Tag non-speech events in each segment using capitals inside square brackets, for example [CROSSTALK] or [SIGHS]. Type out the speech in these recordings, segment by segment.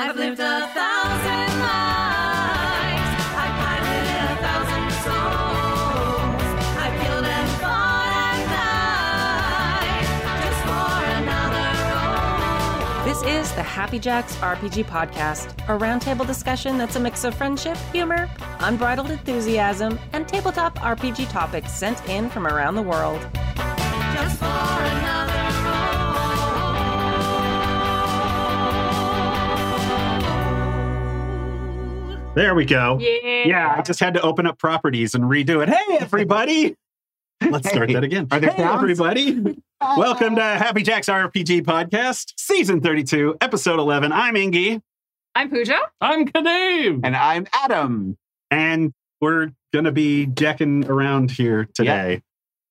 I've lived a thousand lives. I've piloted a thousand souls. I've killed and fought at night just for another role. This is the Happy Jacks RPG Podcast, a roundtable discussion that's a mix of friendship, humor, unbridled enthusiasm, and tabletop RPG topics sent in from around the world. There we go. Yeah. Yeah, I just had to open up properties and redo it. Hey, [LAUGHS] everybody. Let's start Hey, that again. are there hey, sounds? everybody. [LAUGHS] Welcome to uh-huh. Happy Jacks RPG Podcast, Season 32, Episode 11. I'm Enge, I'm Pooja. I'm CADave. And I'm Adam. and we're going to be jacking around here today.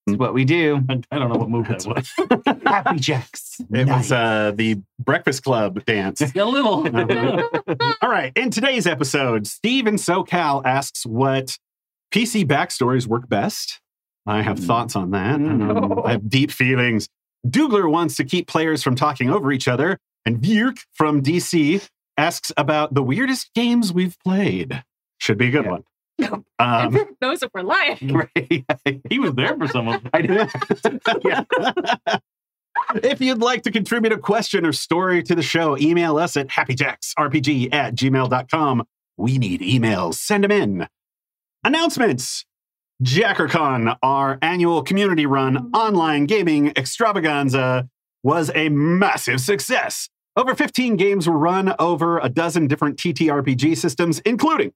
That's what we do. I, I don't know what move that was. [LAUGHS] Happy Jacks. It was uh, the Breakfast Club dance. [LAUGHS] a little. [LAUGHS] All right. In today's episode, Steve in SoCal asks what PC backstories work best. I have thoughts on that. Um, I have deep feelings. Doogler wants to keep players from talking over each other. And Vyrrk from DC asks about the weirdest games we've played. Should be a good Yeah. one. Um, Those if we're lying. Right. he was there for someone. I know. [LAUGHS] yeah. if you'd like to contribute a question or story to the show, email us at happyjacksrpg at gmail.com. We need emails. Send them in. Announcements. JackerCon, our annual community run online gaming extravaganza, was a massive success. Over 15 games were run over a dozen different TTRPG systems, including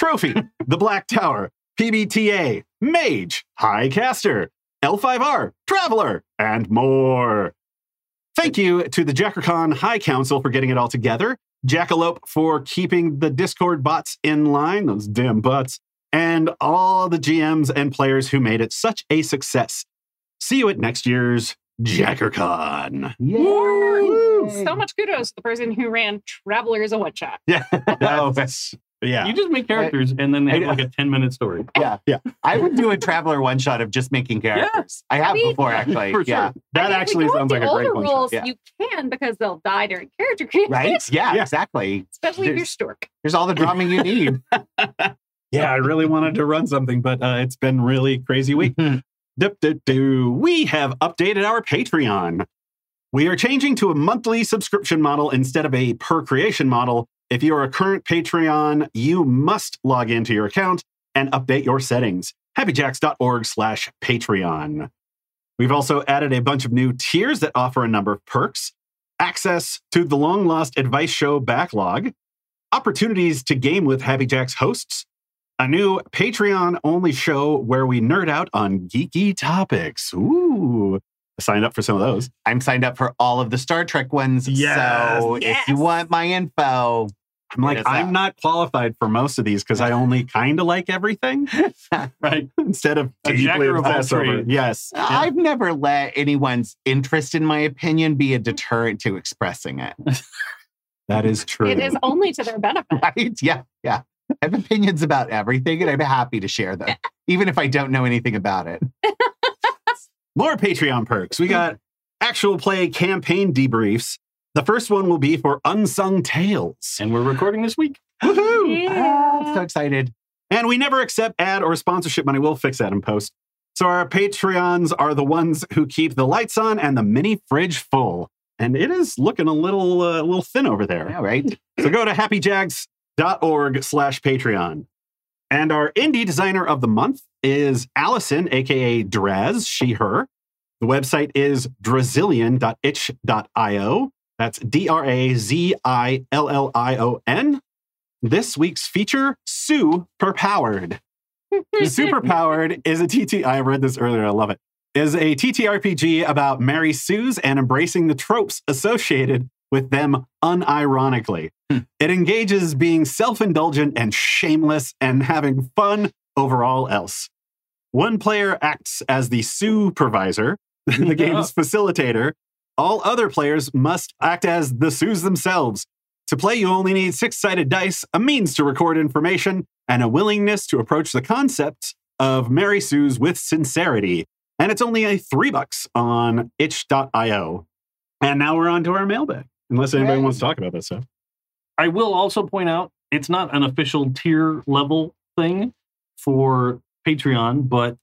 Trophy, The Black Tower, PBTA, Mage, High Caster, L5R, Traveler, and more. Thank you to the JackerCon High Council for getting it all together, Jackalope for keeping the Discord bots in line, those damn bots, and all the GMs and players who made it such a success. See you at next year's JackerCon. Yay. So much kudos to the person who ran Traveler as a one shot. [LAUGHS] Yeah, [LAUGHS] that's, yeah. You just make characters and then they have like a 10 minute story. Yeah. Yeah. I would do a traveler one shot of just making characters. I have I mean, before, actually. For yeah. sure. That I mean, actually go sounds like a great one. rules, yeah. You can because they'll die during character creation. Right? Yeah, Yeah. exactly. Especially if you're Stork. There's all the drama you need. [LAUGHS] Yeah, I really wanted to run something, but uh, it's been really crazy week. Dip, dip, do. We have updated our Patreon. We are changing to a monthly subscription model instead of a per creation model. If you're a current Patreon, you must log into your account and update your settings. happyjacks.org slash Patreon. We've also added a bunch of new tiers that offer a number of perks, access to the long lost advice show backlog, opportunities to game with Happy Jacks hosts, a new Patreon only show where we nerd out on geeky topics. Ooh, I signed up for some of those. I'm signed up for all of the Star Trek ones. Yes. So if you want my info, I'm like, I'm up. not qualified for most of these because I only [LAUGHS] kind of like everything [LAUGHS] Right. instead of A deeply of all obsessed over. trades. Yes. Uh, I've never let anyone's interest in my opinion be a deterrent to expressing it. [LAUGHS] That is true. It is only to their benefit. Right? Yeah. Yeah. I have opinions about everything and I'm happy to share them, even if I don't know anything about it. More Patreon perks. We got actual play campaign debriefs. The first one will be for Unsung Tales. And we're recording this week. [GASPS] Woohoo! [GASPS] Ah, so excited. And we never accept ad or sponsorship money. We'll fix that in post. So our Patreons are the ones who keep the lights on and the mini fridge full. And it is looking a little uh, a little thin over there. Yeah, right? So go to happyjacks.org slash Patreon. And our indie designer of the month is Alison, aka Draz, she, her. The website is drazillion.itch.io. That's D R A Z I L L I O N. This week's feature, Superpowered. [LAUGHS] Superpowered is a TT. I read this earlier. I love it. Is a TTRPG about Mary Sue's and embracing the tropes associated with them unironically. Hmm. It engages being self indulgent and shameless and having fun over all else. One player acts as the supervisor, [LAUGHS] the [LAUGHS] game's facilitator. All other players must act as the Sues themselves. To play, you only need six sided dice, a means to record information, and a willingness to approach the concept of Mary Sue's with sincerity. And it's only a three bucks on itch.io. And now we're on to our mailbag, unless anybody Yay. wants to talk about this stuff. I will also point out it's not an official tier level thing for Patreon, but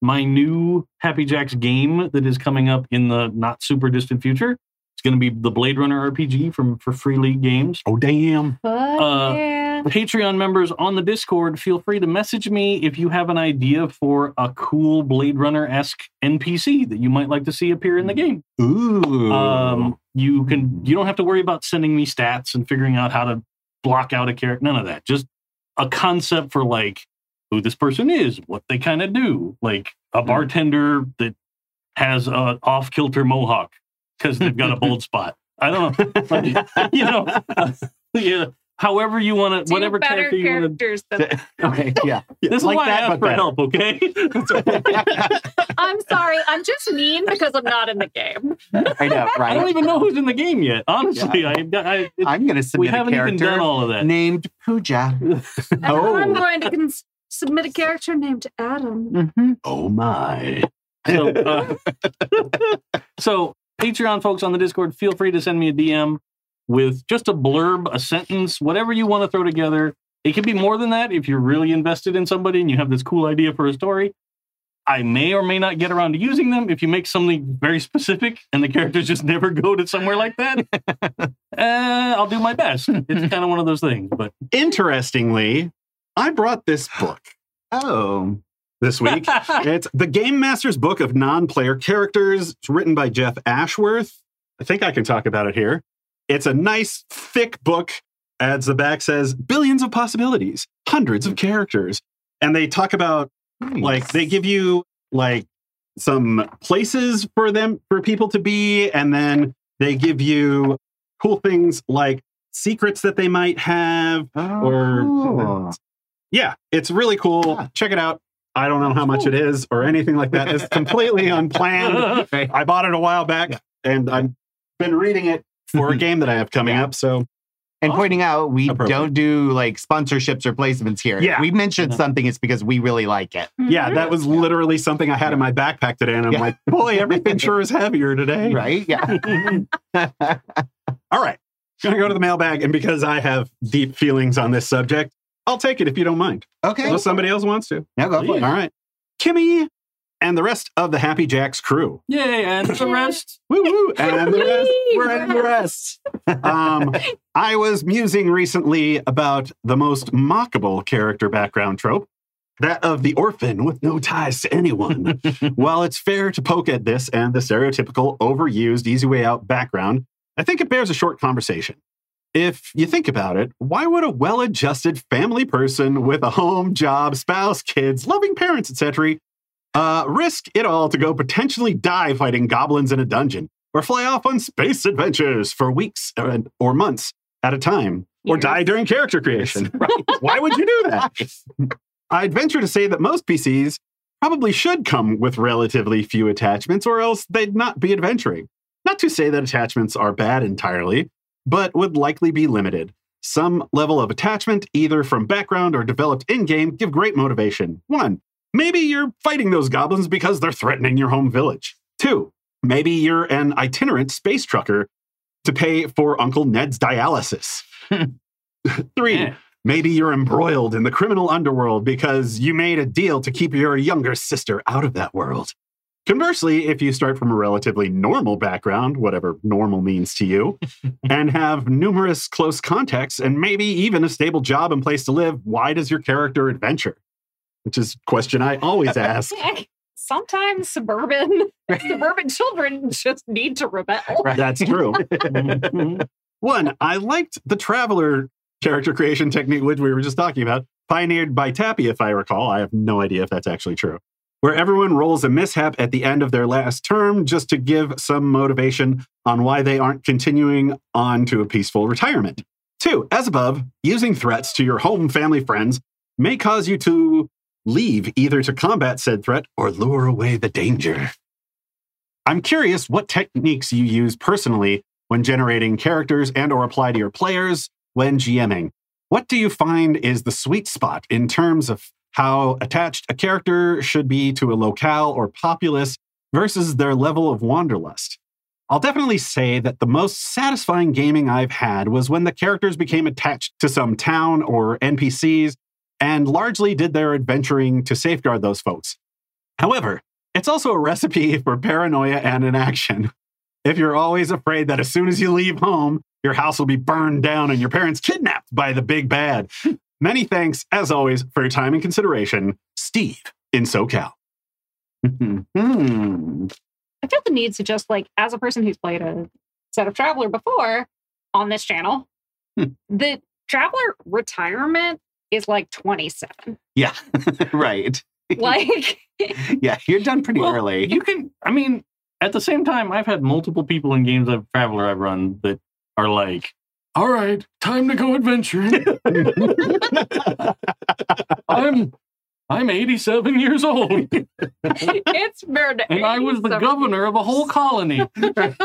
my new Happy Jacks game that is coming up in the not super distant future. It's going to be the Blade Runner RPG from for Free League Games. Oh, damn. But Uh, yeah. Patreon members on the Discord, feel free to message me if you have an idea for a cool Blade Runner esque NPC that you might like to see appear in the game. Ooh. Um, you can you don't have to worry about sending me stats and figuring out how to block out a character. None of that. Just a concept for like who this person is, what they kind of do, like a hmm. bartender that has a off kilter mohawk because they've got a [LAUGHS] bold spot. I don't know, Like, [LAUGHS] you know, [LAUGHS] yeah. However you want to, Two whatever better character you want to. characters than Okay, yeah. This is like why that, I asked for better. help. Okay. I'm sorry, I'm just mean because I'm not in the game. I know, I don't even know who's in the game yet. Honestly, I, I, I'm going to we submit a haven't even character done all of that. named Pooja. Oh. I'm going to cons- submit a character named Adam. hmm oh, my. So, [LAUGHS] uh, so Patreon folks on the Discord, feel free to send me a DM with just a blurb, a sentence, whatever you want to throw together. It can be more than that if you're really invested in somebody and you have this cool idea for a story. I may or may not get around to using them if you make something very specific and the characters just never go to somewhere like that. uh, [LAUGHS] I'll do my best. It's [LAUGHS] kind of one of those things, but Interestingly, I brought this book Oh, this week. [LAUGHS] it's the Game Master's Book of Non-Player Characters. It's written by Jeff Ashworth. I think I can talk about it here. It's a nice, thick book. As the back says, billions of possibilities, hundreds of characters. And they talk about like they give you like some places for them for people to be and then they give you cool things like secrets that they might have or Oh. Yeah it's really cool check it out i don't know how much it is or anything like that it's completely [LAUGHS] unplanned i bought it a while back Yeah. and i've been reading it for a [LAUGHS] game that i have coming Yeah. up so And pointing out, we don't do like sponsorships or placements here. Yeah. If we mentioned something, it's because we really like it. yeah that was literally something i had in my backpack today and i'm Yeah. like boy everything sure is heavier today [LAUGHS] Right? Yeah. All right. Gonna go to the mailbag, and because I have deep feelings on this subject, I'll take it if you don't mind. okay. Unless somebody else wants to. Now go for it. All right. Kimmy and the rest of the Happy Jacks crew. yay, and the rest. Woo woo. And the rest. We're in the rest. Um, I was musing recently about the most mockable character background trope. That of the orphan with no ties to anyone. [LAUGHS] While it's fair to poke at this and the stereotypical, overused, easy way out background, I think it bears a short conversation. If you think about it, why would a well adjusted family person with a home, job, spouse, kids, loving parents, etc., uh, risk it all to go potentially die fighting goblins in a dungeon or fly off on space adventures for weeks or, or months at a time or Years. die during character creation? right. Why would you do that? [LAUGHS] I'd venture to say that most PCs probably should come with relatively few attachments, or else they'd not be adventuring. Not to say that attachments are bad entirely, but would likely be limited. Some level of attachment, either from background or developed in game, give great motivation. One, maybe you're fighting those goblins because they're threatening your home village. Two, maybe you're an itinerant space trucker to pay for Uncle Ned's dialysis. [LAUGHS] Three, Yeah. Maybe you're embroiled in the criminal underworld because you made a deal to keep your younger sister out of that world. Conversely, if you start from a relatively normal background, whatever normal means to you, [LAUGHS] and have numerous close contacts and maybe even a stable job and place to live, why does your character adventure? Which is a question I always [LAUGHS] ask. Sometimes suburban [LAUGHS] suburban children just need to rebel. That's true. One, I liked the traveler character creation technique, which we were just talking about, pioneered by Tappy, if I recall. I have no idea if that's actually true. Where everyone rolls a mishap at the end of their last term just to give some motivation on why they aren't continuing on to a peaceful retirement. Two, as above, using threats to your home family friends may cause you to leave either to combat said threat or lure away the danger. I'm curious what techniques you use personally when generating characters and or apply to your players when GMing. What do you find is the sweet spot in terms of how attached a character should be to a locale or populace versus their level of wanderlust? I'll definitely say that the most satisfying gaming I've had was when the characters became attached to some town or NPCs and largely did their adventuring to safeguard those folks. However, it's also a recipe [LAUGHS] for paranoia and inaction. If you're always afraid that as soon as you leave home, your house will be burned down and your parents kidnapped by the big bad. Many thanks, as always, for your time and consideration. Steve in SoCal. Hmm. I feel the need to just like, as a person who's played a set of Traveler before on this channel, Hmm. the Traveler retirement is like 27. Yeah. [LAUGHS] right. Like, [LAUGHS] Yeah, you're done pretty Well, early. You can, I mean, at the same time, I've had multiple people in games of Traveler I've run that are like, all right, time to go adventuring. [LAUGHS] I'm I'm 87 years old it's and I was the governor of a whole colony.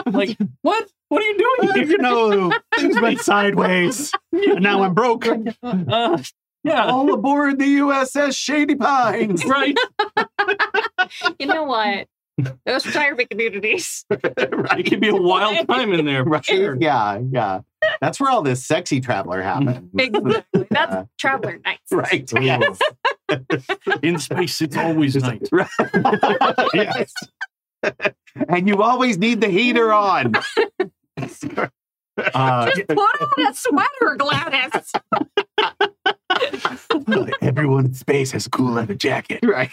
like, what? What are you doing here? you know, things went sideways. [LAUGHS] And now I'm broke. Uh, yeah, All aboard the USS Shady Pines. right. [LAUGHS] You know what? Those retirement communities. It could be a wild time in there. Right? Sure. Yeah, yeah. That's where all this sexy traveler happens. Exactly. [LAUGHS] That's Uh, Traveler nights. right. [LAUGHS] Yes. In space, it's always night. [LAUGHS] yes. and you always need the heater on. Uh, Just put on a sweater, Gladys. everyone in space has a cool leather jacket. right.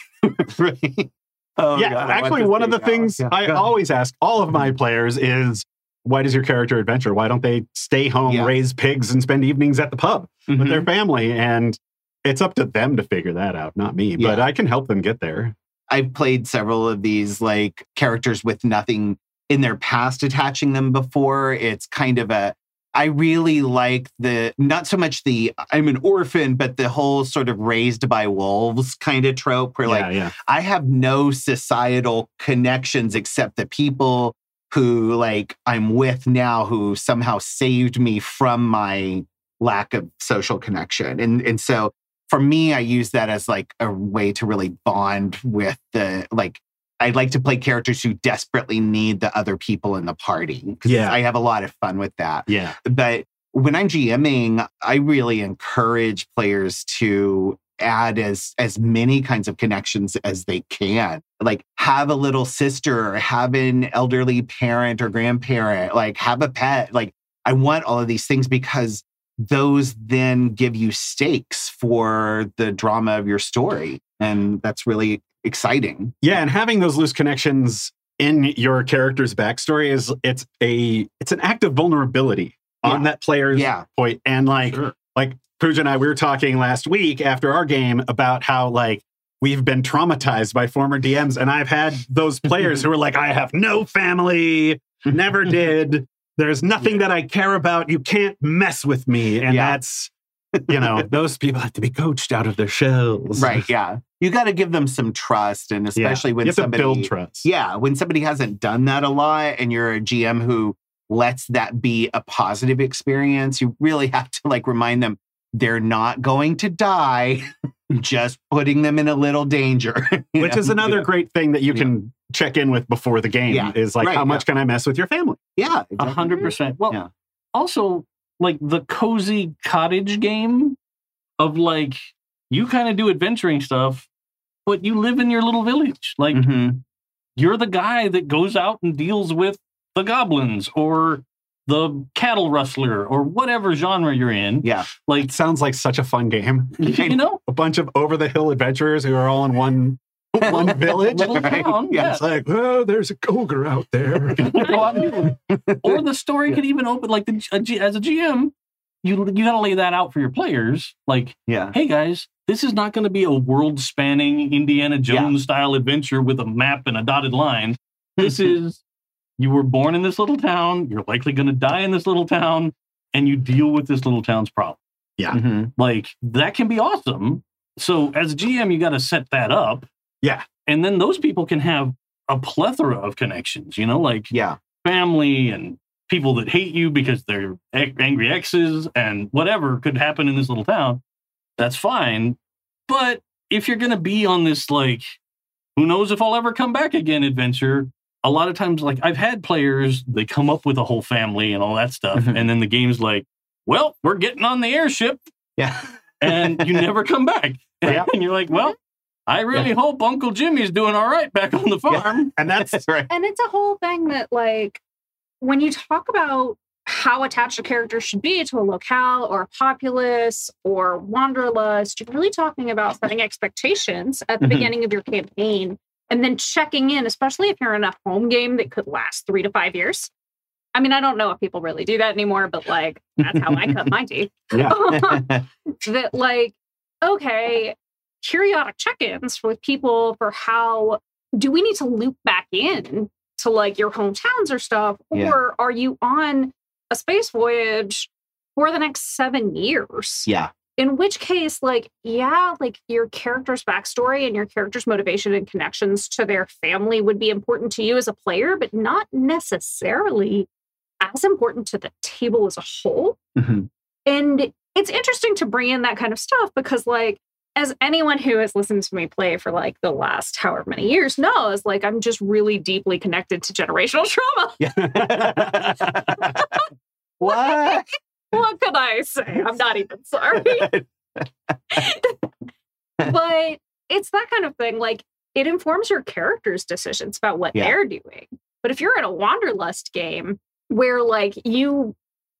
right. Oh, yeah, God, I actually, one of the things Yeah, I go always ask all of my players is, why does your character adventure? Why don't they stay home, Yeah. raise pigs, and spend evenings at the pub with Mhm. their family? And it's up to them to figure that out, not me. But I can help them get there. I've played several of these like characters with nothing in their past attaching them before. It's kind of a I really like the not so much the I'm an orphan, but the whole sort of raised by wolves kind of trope where like yeah, yeah. I have no societal connections except the people who like I'm with now who somehow saved me from my lack of social connection. And and so for me, I use that as like a way to really bond with the like I like to play characters who desperately need the other people in the party. Yeah. I have a lot of fun with that Yeah. but when I'm GMing, I really encourage players to add as as many kinds of connections as they can. Like have a little sister or have an elderly parent or grandparent, like have a pet. Like I want all of these things because those then give you stakes for the drama of your story. And that's really exciting. Yeah, and having those loose connections in your character's backstory is it's a it's an act of vulnerability on that player's Yeah. And like Sure. like Pooja and I, we were talking last week after our game about how like we've been traumatized by former DMs, and I've had those [LAUGHS] players who are like, I have no family, never [LAUGHS] did. There's nothing that I care about. You can't mess with me, and Yeah. that's you know [LAUGHS] those people have to be coached out of their shells, Right. Yeah. You got to give them some trust. And Yeah. especially when you have to somebody build trust. Yeah, when somebody hasn't done that a lot and you're a GM who lets that be a positive experience, you really have to like remind them they're not going to die, [LAUGHS] just putting them in a little danger. [LAUGHS] which know? is another Yeah. great thing that you Yeah. can check in with before the game Yeah. is like Right, how much can i mess with your family Yeah. A hundred percent. Well, Yeah. also like the cozy cottage game of like you kind of do adventuring stuff, but you live in your little village. Like Mhm. you're the guy that goes out and deals with the goblins or the cattle rustler or whatever genre you're in. Yeah. Like it sounds like such a fun game [LAUGHS] you know, a bunch of over the hill adventurers who are all in one [LAUGHS] one village little Right. town. Yeah, Yeah. it's like oh there's a ogre out there [LAUGHS] or the story could even open like the, as a GM, you you got to lay that out for your players. Like, Yeah. hey guys, this is not going to be a world-spanning Indiana Jones style adventure with a map and a dotted line. This is you were born in this little town. You're likely going to die in this little town, and you deal with this little town's problem. Mhm. Like that can be awesome. So as GM, you got to set that up. Yeah. and then those people can have a plethora of connections. You know, like Yeah. family and people that hate you because they're angry exes and whatever could happen in this little town. That's fine. But if you're going to be on this, like, who knows if I'll ever come back again adventure, a lot of times, like I've had players, they come up with a whole family and all that stuff, Mhm. and then the game's like, "Well, we're getting on the airship," Yeah. and you [LAUGHS] never come back. [LAUGHS] Yeah. and you're like, "Well, I really hope Uncle Jimmy's doing all right back on the farm." [LAUGHS] And that's That's right. And it's a whole thing that, like, when you talk about how attached a character should be to a locale or a populace or wanderlust, you're really talking about setting expectations at the Mhm. beginning of your campaign and then checking in, especially if you're in a home game that could last three to five years. I mean, I don't know if people really do that anymore, but like, that's how I cut my [LAUGHS] teeth. [LAUGHS] [LAUGHS] that like okay periodic check-ins with people for how do we need to loop back in to like your hometowns or stuff Yeah. or are you on a space voyage for the next seven years yeah. In which case like yeah like your character's backstory and your character's motivation and connections to their family would be important to you as a player but not necessarily as important to the table as a whole Mhm. and it's interesting to bring in that kind of stuff because, like, as anyone who has listened to me play for like the last however many years knows, like, I'm just really deeply connected to generational [LAUGHS] trauma. [LAUGHS] what? [LAUGHS] what can I say? I'm not even sorry. [LAUGHS] but it's that kind of thing. Like, it informs your character's decisions about what Yeah. they're doing. But if you're in a Wanderlust game where, like, you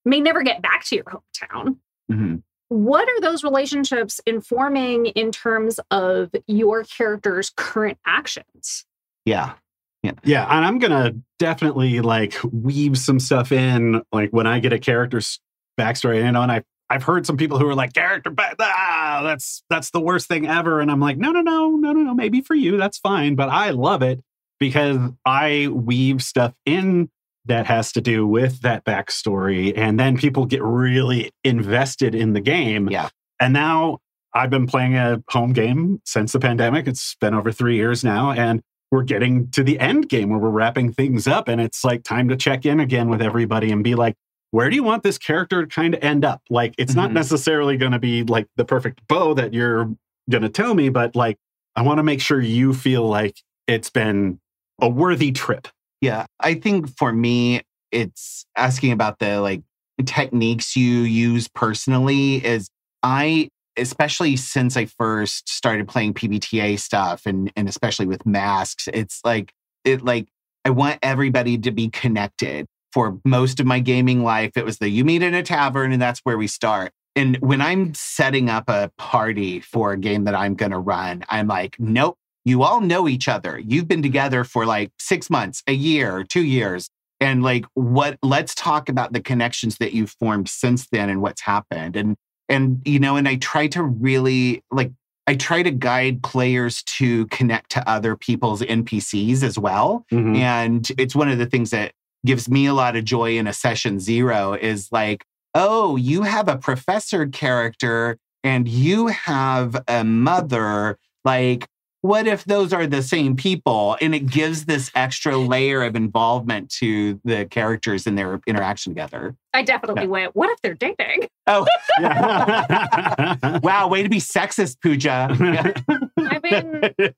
may never get back to your hometown, Mhm. what are those relationships informing in terms of your character's current actions? Yeah. Yeah, Yeah. and I'm gonna definitely like weave some stuff in, like when I get a character's backstory, you know, and I I've heard some people who are like character ah, that's that's the worst thing ever, and I'm like, no, no, no, no, no, no, maybe for you that's fine, but I love it because I weave stuff in that has to do with that backstory, and then people get really invested in the game. Yeah. and now I've been playing a home game since the pandemic. It's been over three years now, and we're getting to the end game where we're wrapping things up and it's like time to check in again with everybody and be like where do you want this character to kind of end up like it's not Mhm. necessarily going to be like the perfect bow that you're going to tell me but like i want to make sure you feel like it's been a worthy trip Yeah. I think for me, it's asking about the like techniques you use personally is I especially since I first started playing PBTA stuff and and especially with masks, it's like it like I want everybody to be connected. For most of my gaming life, it was the you meet in a tavern and that's where we start. And when I'm setting up a party for a game that I'm going to run, I'm like, nope, you all know each other. You've been together for like six months, a year, two years. And like what let's talk about the connections that you've formed since then and what's happened. And and you know, and I try to really like I try to guide players to connect to other people's NPCs as well. Mhm. And it's one of the things that gives me a lot of joy in a session zero is like, oh, you have a professor character and you have a mother. Like, what if those are the same people? And it gives this extra layer of involvement to the characters in their interaction together. I definitely went, what if they're dating? Oh, Yeah. [LAUGHS] wow. Way to be sexist, Pooja. [LAUGHS] I mean,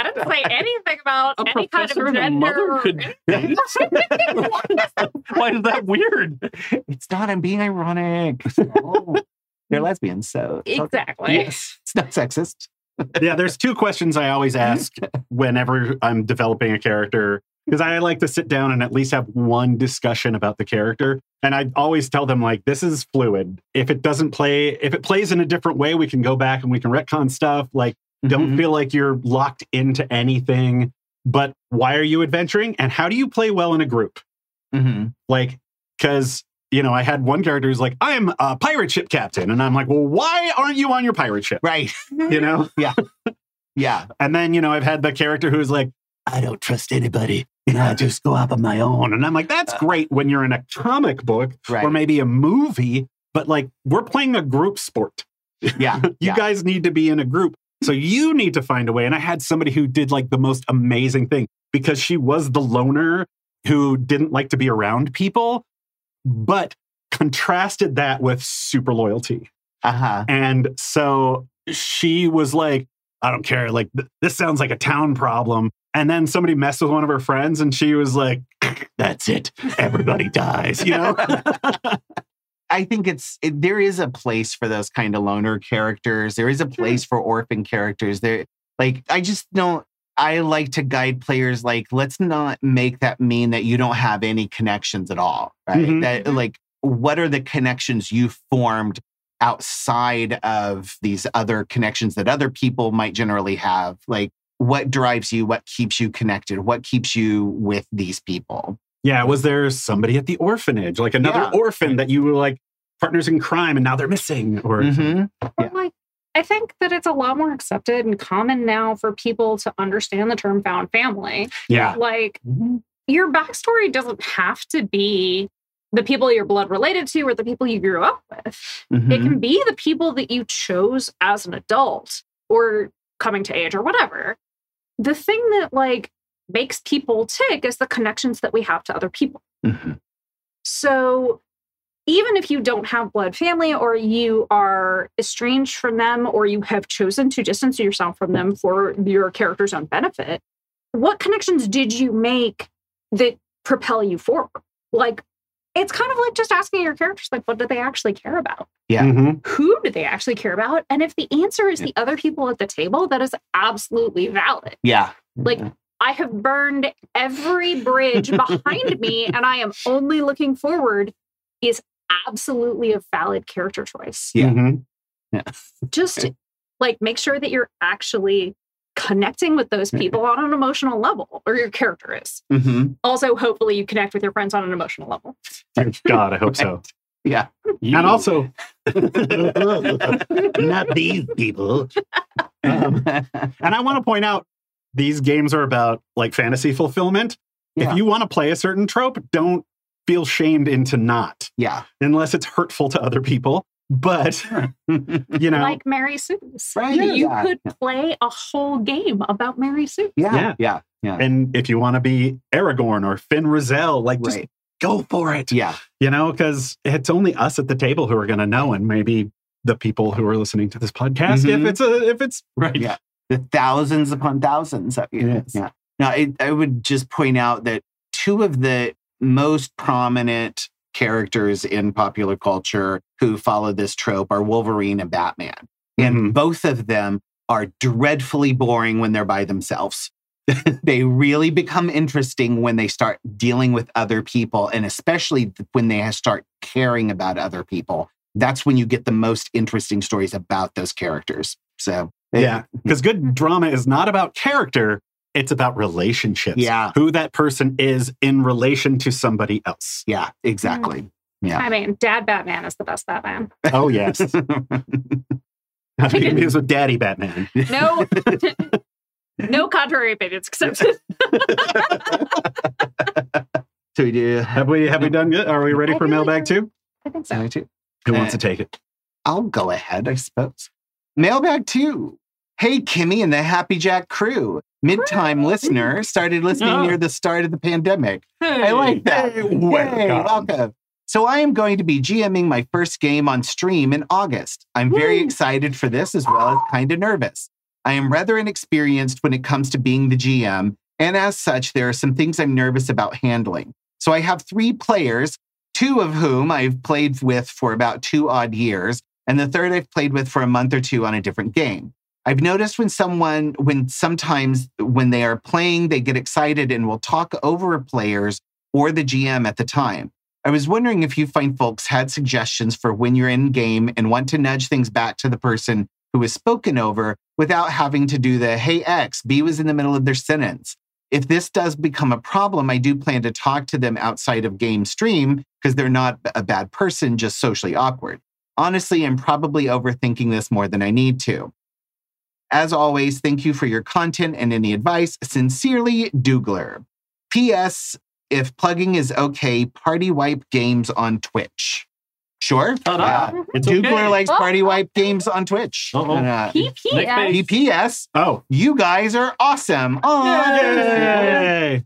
I didn't say anything about A any kind of professor and a gender. mother could anything. [LAUGHS] Why is that weird? it's not, I'm being ironic. Oh, they're lesbians, so it's okay. exactly. Yes, it's not sexist. yeah, there's two questions I always ask [LAUGHS] whenever I'm developing a character because I like to sit down and at least have one discussion about the character. And I always tell them like this is fluid. If it doesn't play, if it plays in a different way, we can go back and we can retcon stuff. Like don't Mhm. feel like you're locked into anything. But why are you adventuring? And how do you play well in a group? Mhm. Like, because you know, I had one character who's like, I'm a pirate ship captain. And I'm like, well, why aren't you on your pirate ship? Right. [LAUGHS] You know? Yeah. Yeah. And then, you know, I've had the character who's like, I don't trust anybody. You know, I [LAUGHS] just go out on my own. And I'm like, that's great when you're in a comic book Right. or maybe a movie, but like we're playing a group sport. Yeah. [LAUGHS] You yeah. guys need to be in a group. So you need to find a way. And I had somebody who did like the most amazing thing because she was the loner who didn't like to be around people, but contrasted that with super loyalty. Uh-huh. And so she was like, I don't care. Like, th- this sounds like a town problem. And then somebody messed with one of her friends and she was like, that's it. Everybody dies, you know? [LAUGHS] [LAUGHS] I think it's it, there is a place for those kind of loner characters. There is a place for orphan characters. There, like I just don't. I like to guide players. Like, let's not make that mean that you don't have any connections at all, right? Mhm. That like, what are the connections you formed outside of these other connections that other people might generally have? Like, what drives you? What keeps you connected? What keeps you with these people? Yeah. Was there somebody at the orphanage, like another Yeah. orphan that you were like partners in crime and now they're missing? Or, Mhm. Yeah. like I think that it's a lot more accepted and common now for people to understand the term found family. yeah. Like your backstory doesn't have to be the people you're blood related to or the people you grew up with. It Mhm. can be the people that you chose as an adult or coming to age or whatever. The thing that like makes people tick is the connections that we have to other people. Mhm. So even if you don't have blood family or you are estranged from them or you have chosen to distance yourself from them for your character's own benefit, what connections did you make that propel you forward? Like, it's kind of like just asking your characters, like, what do they actually care about? Yeah. Mhm. Who do they actually care about? And if the answer is the other people at the table, that is absolutely valid. Yeah. Like, I have burned every bridge behind me [LAUGHS] and I am only looking forward is absolutely a valid character choice. Yeah. Mhm. [LAUGHS] Just like make sure that you're actually connecting with those people on an emotional level, or your character is. Mhm. Also, hopefully, you connect with your friends on an emotional level. Dear God, I hope so. Yeah. And also, [LAUGHS] not these people. Um, and I want to point out these games are about like fantasy fulfillment. Yeah. If you want to play a certain trope, don't feel shamed into not, yeah. unless it's hurtful to other people. But, [LAUGHS] [LAUGHS] you know, Like Mary Sue's. Right, You yeah. could play a whole game about Mary Sue. yeah. Yeah. Yeah. Yeah. and if you want to be Aragorn or Finn Rizal, like just Right. go for it. Yeah. You know, because it's only us at the table who are going to know, and maybe the people who are listening to this podcast, Mhm. if it's a, if it's Right. Yeah. The thousands upon thousands of you. Yes. Yeah. Now, I, I would just point out that two of the most prominent characters in popular culture who follow this trope are Wolverine and Batman. And Mhm. both of them are dreadfully boring when they're by themselves. [LAUGHS] they really become interesting when they start dealing with other people, and especially when they start caring about other people. That's when you get the most interesting stories about those characters. So, it- Yeah, because good drama is not about character, it's about relationships. Yeah. Who that person is in relation to somebody else. yeah, exactly. Yeah. I mean, Dad Batman is the best Batman. Oh, yes. Not to be confused with Daddy Batman. No, [LAUGHS] no contrary opinions accepted. [LAUGHS] so we do. Have we have we done good? Are we ready I for feel like mailbag two? I think so. Who wants Uh, to take it? I'll go ahead, I suppose. Mailbag two. Hey, Kimmy and the Happy Jack crew. Mid-time listener started listening Oh. near the start of the pandemic. Hey. I like that. Hey, Yay, welcome. welcome. So I am going to be GMing my first game on stream in August. I'm very Woo. excited for this as well as kind of nervous. I am rather inexperienced when it comes to being the GM, and as such, there are some things I'm nervous about handling. So I have three players, two of whom I've played with for about two odd years, and the third I've played with for a month or two on a different game. I've noticed when someone, when sometimes when they are playing, they get excited and will talk over players or the GM at the time. I was wondering if you find folks had suggestions for when you're in game and want to nudge things back to the person who was spoken over without having to do the, hey, X, B was in the middle of their sentence. If this does become a problem, I do plan to talk to them outside of game stream because they're not a bad person, just socially awkward. Honestly, I'm probably overthinking this more than I need to. As always, thank you for your content and any advice. Sincerely, Doogler. P.S. If plugging is okay, party wipe games on Twitch. Sure. Ta-da. It's Doogler okay. likes Oh. party wipe games on Twitch. Uh-oh. And, uh, PPS. PPS, Oh, you guys are awesome. Oh, yay!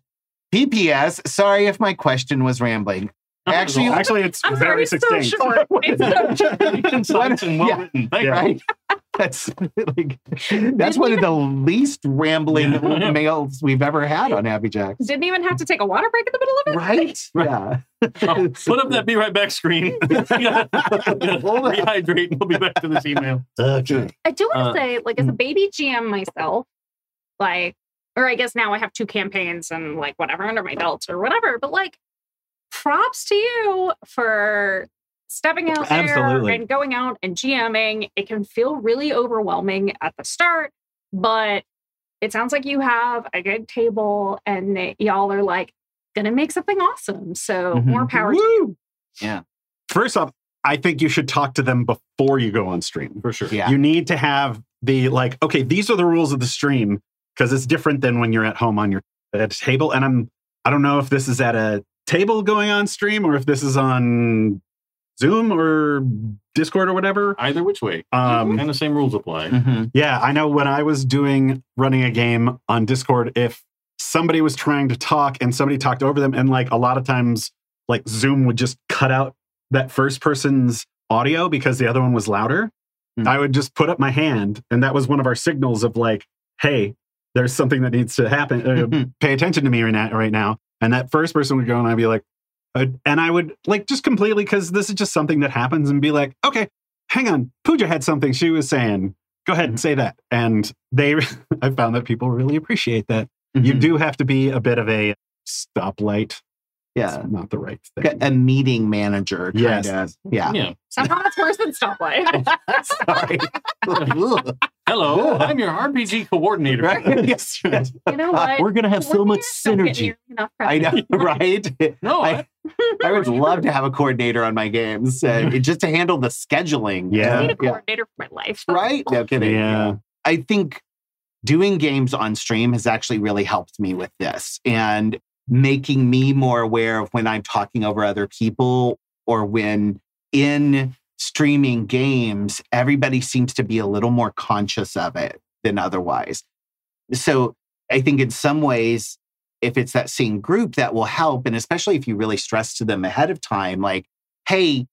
PPS, sorry if my question was rambling. Actually- Actually, it's I'm very sorry, it's so succinct. It's so short. Concise and well Yeah. written. Thank Yeah. Right? [LAUGHS] that's like that's one of the least rambling Yeah. [LAUGHS] mails we've ever had on Happy Jacks. Didn't even have to take a water break in the middle of it. Right? Yeah. Oh, put up that be right back screen. [LAUGHS] Yeah. Hold. Rehydrate and we'll be back to this email. Okay. I do want to Uh, say, like, as a baby GM myself, like, or I guess now I have two campaigns and like whatever under my belt or whatever, but like, props to you for stepping out there and going out and GMing. It can feel really overwhelming at the start, but it sounds like you have a good table and that y'all are like gonna make something awesome. So Mhm. more power to you. Yeah. First off, I think you should talk to them before you go on stream. For sure. Yeah. You need to have the like, okay, these are the rules of the stream because it's different than when you're at home on your at a table. And I'm I don't know if this is at a table going on stream or if this is on Zoom or Discord or whatever. Either which way. Um, And the same rules apply. Mhm. Yeah, I know when I was doing running a game on Discord, if somebody was trying to talk and somebody talked over them, and like a lot of times, like Zoom would just cut out that first person's audio because the other one was louder. Hmm. I would just put up my hand, and that was one of our signals of like, hey, there's something that needs to happen. Uh, [LAUGHS] pay attention to me right now, right now. And that first person would go, and I'd be like, uh, and I would like just completely because this is just something that happens, and be like, okay, hang on, Pooja had something she was saying. Go ahead and say that. And they, [LAUGHS] I found that people really appreciate that. You Mhm. do have to be a bit of a stoplight. Yeah. It's not the right thing. A meeting manager. Kind Yes. Of. Yeah. Yeah. [LAUGHS] Somehow it's worse than stoplight. [LAUGHS] Sorry. [LAUGHS] Hello, I'm your RPG coordinator. right? Yes. right. You know what? We're gonna have so much Coordinators don't get synergy. I credit. know, right? No, I, I would love to have a coordinator on my games, uh, just to handle the scheduling. Yeah. I need a Uh, yeah. coordinator for my life. Right? No kidding. Yeah. I think doing games on stream has actually really helped me with this and making me more aware of when I'm talking over other people or when in streaming games, everybody seems to be a little more conscious of it than otherwise. So I think in some ways, if it's that same group, that will help. And especially if you really stress to them ahead of time, like, hey,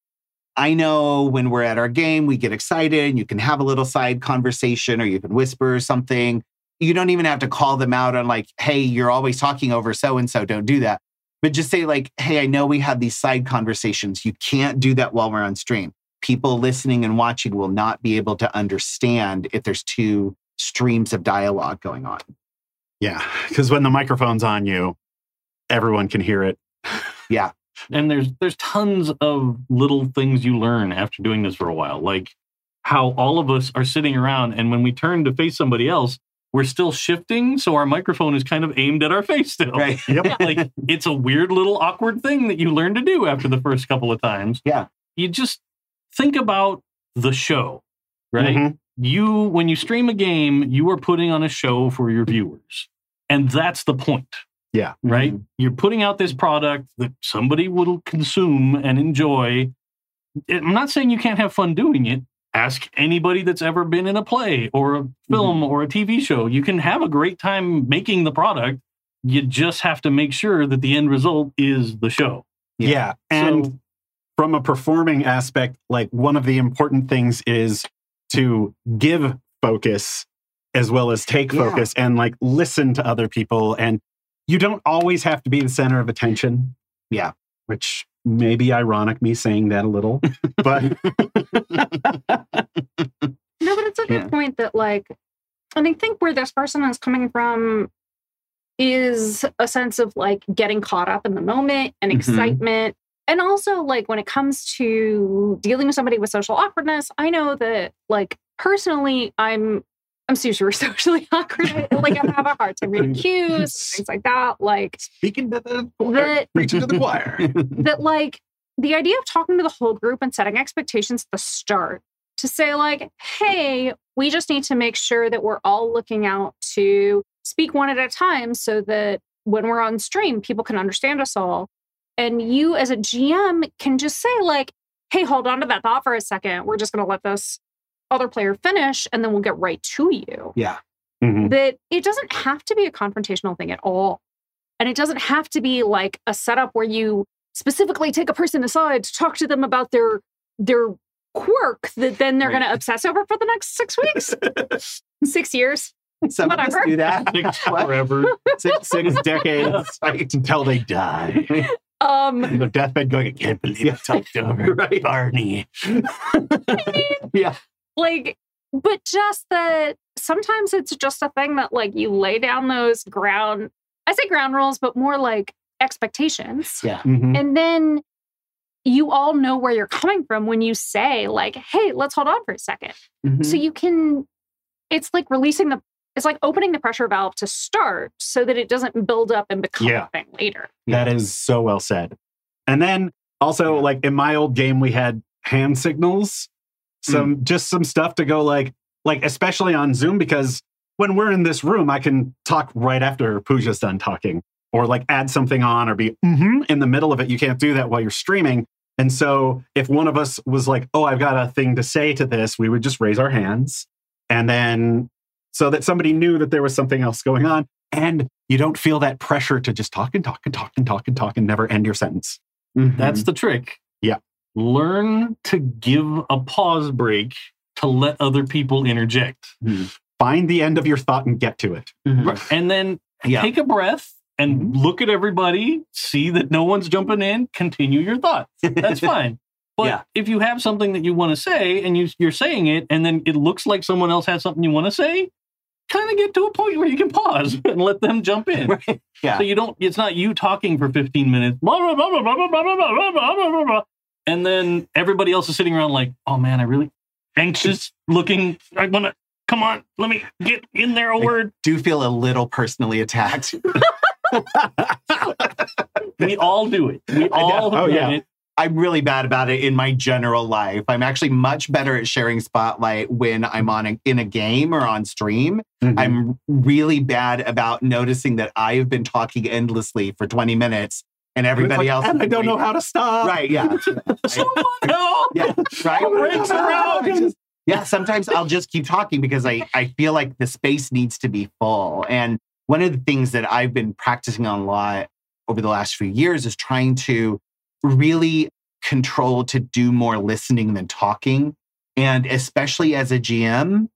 I know when we're at our game, we get excited and you can have a little side conversation or you can whisper something. You don't even have to call them out on, like, hey, you're always talking over so and so. Don't do that. But just say, like, hey, I know we have these side conversations. You can't do that while we're on stream. People listening and watching will not be able to understand if there's two streams of dialogue going on. Yeah. Because when the microphone's on you, everyone can hear it. Yeah. [LAUGHS] And there's there's tons of little things you learn after doing this for a while like how all of us are sitting around and when we turn to face somebody else we're still shifting so our microphone is kind of aimed at our face still Right. [LAUGHS] Yep. like it's a weird little awkward thing that you learn to do after the first couple of times Yeah. you just think about the show right Mhm. you when you stream a game you are putting on a show for your viewers and that's the point Yeah. right Mhm. you're putting out this product that somebody will consume and enjoy i'm not saying you can't have fun doing it ask anybody that's ever been in a play or a mm-hmm. film or a tv show you can have a great time making the product you just have to make sure that the end result is the show Yeah. Yeah. And So- from a performing aspect, like one of the important things is to give focus as well as take Yeah. focus and like listen to other people. And you don't always have to be the center of attention. Yeah. Which may be ironic, me saying that a little, but [LAUGHS] No, but it's a good Yeah. point that like and I think where this person is coming from is a sense of like getting caught up in the moment and Mhm. excitement. And also like when it comes to dealing with somebody with social awkwardness, I know that like personally I'm I'm super [LAUGHS] socially awkward. like I have a hard time reading [LAUGHS] cues and things like that. Like speaking to the that [LAUGHS] preaching to the choir. that like the idea of talking to the whole group and setting expectations at the start to say like hey we just need to make sure that we're all looking out to speak one at a time so that when we're on stream people can understand us all and you as a gm can just say like hey hold on to that thought for a second we're just going to let this other player finish and then we'll get right to you yeah. Mhm. that it doesn't have to be a confrontational thing at all. And it doesn't have to be like a setup where you specifically take a person aside to talk to them about their their quirk that then they're Right. going to obsess over for the next six weeks, [LAUGHS] six years. Some of us Whatever. do that. Six [LAUGHS] forever. six, six [LAUGHS] decades. Right. Until they die. Um, In the deathbed going, I can't believe I talked over Right. Barney. Yeah. Like, but just that sometimes it's just a thing that like you lay down those ground, I say ground rules, but more like expectations. Yeah. Mhm. And then you all know where you're coming from when you say, like, hey, let's hold on for a 2nd Mhm. So you can, it's like releasing the, it's like opening the pressure valve to start so that it doesn't build up and become Yeah. a thing later. That is so well said. And then also, Yeah. like in my old game, we had hand signals, some just some stuff to go like, like especially on Zoom because when we're in this room, I can talk right after Pooja's done talking, or like add something on, or be mm-hmm in the middle of it. You can't do that while you're streaming. And so, if one of us was like, "Oh, I've got a thing to say to this," we would just raise our hands, and then so that somebody knew that there was something else going on, and you don't feel that pressure to just talk and talk and talk and talk and talk and never end your sentence. Mhm. That's the trick. Yeah. Learn to give a pause break to let other people interject. Find the end of your thought and get to it. Mhm. And then Yeah. take a breath and look at everybody, see that no one's jumping in, continue your thought. That's fine. But Yeah. if you have something that you want to say and you, you're saying it, and then it looks like someone else has something you want to say, kind of get to a point where you can pause and let them jump in. Right. Yeah. So you don't, it's not you talking for 15 minutes, blah, blah, blah, blah, blah, blah, blah, blah, blah, blah, blah, blah, blah. And then everybody else is sitting around like, oh man, I really anxious looking. I want to, come on, let me get in there a word. Do feel a little personally attacked. [LAUGHS] [LAUGHS] We all do it. We all Oh, yeah. it. I'm really bad about it in my general life. I'm actually much better at sharing spotlight when I'm on a, in a game or on stream. Mm-hmm. I'm really bad about noticing that I have been talking endlessly for 20 minutes and everybody like, else. and I don't know how to stop. Right. Yeah. [LAUGHS] Someone [LAUGHS] help! yeah. Right. Breaks around. Yeah. Sometimes I'll just keep talking because I, I feel like the space needs to be full. And one of the things that I've been practicing on a lot over the last few years is trying to really control to do more listening than talking. And especially as a GM,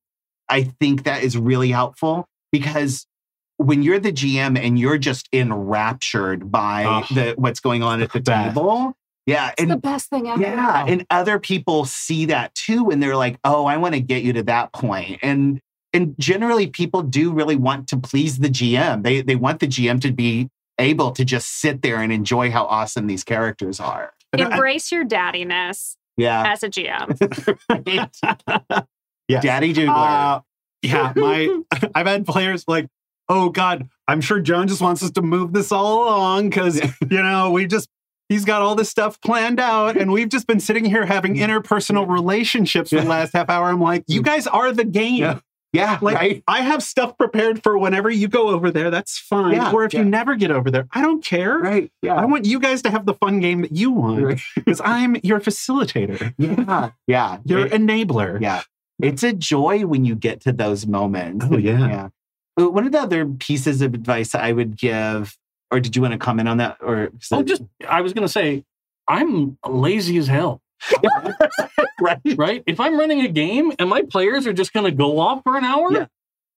I think that is really helpful because when you're the GM and you're just enraptured by Ugh. the what's going on at the [LAUGHS] Best. table. Yeah. It's And the best thing ever. yeah, and other people see that too, and they're like, "Oh, I want to get you to that point." And and generally, people do really want to please the GM. They they want the GM to be able to just sit there and enjoy how awesome these characters are. Embrace your daddiness Yeah, as a GM. [LAUGHS] [LAUGHS] Yes. Daddy Doogler. Uh, yeah, my I've had players like, oh God, I'm sure John just wants us to move this all along because you know we just he's got all this stuff planned out, and we've just been sitting here having interpersonal relationships for the last half hour. I'm like, you mm. guys are the game. Yeah. yeah, Like right. I have stuff prepared for whenever you go over there. That's fine. Yeah, or if yeah. you never get over there, I don't care. Right. Yeah. I want you guys to have the fun game that you want Right. because I'm your facilitator, [LAUGHS] yeah. Yeah. your It- enabler. yeah. It's a joy when you get to those moments. Oh, yeah. Yeah. Uh, One of the other pieces of advice I would give, or did you want to comment on that? Or Oh, just I was gonna say, I'm lazy as hell. [LAUGHS] right. Right? If I'm running a game and my players are just gonna go off for an hour, Yeah.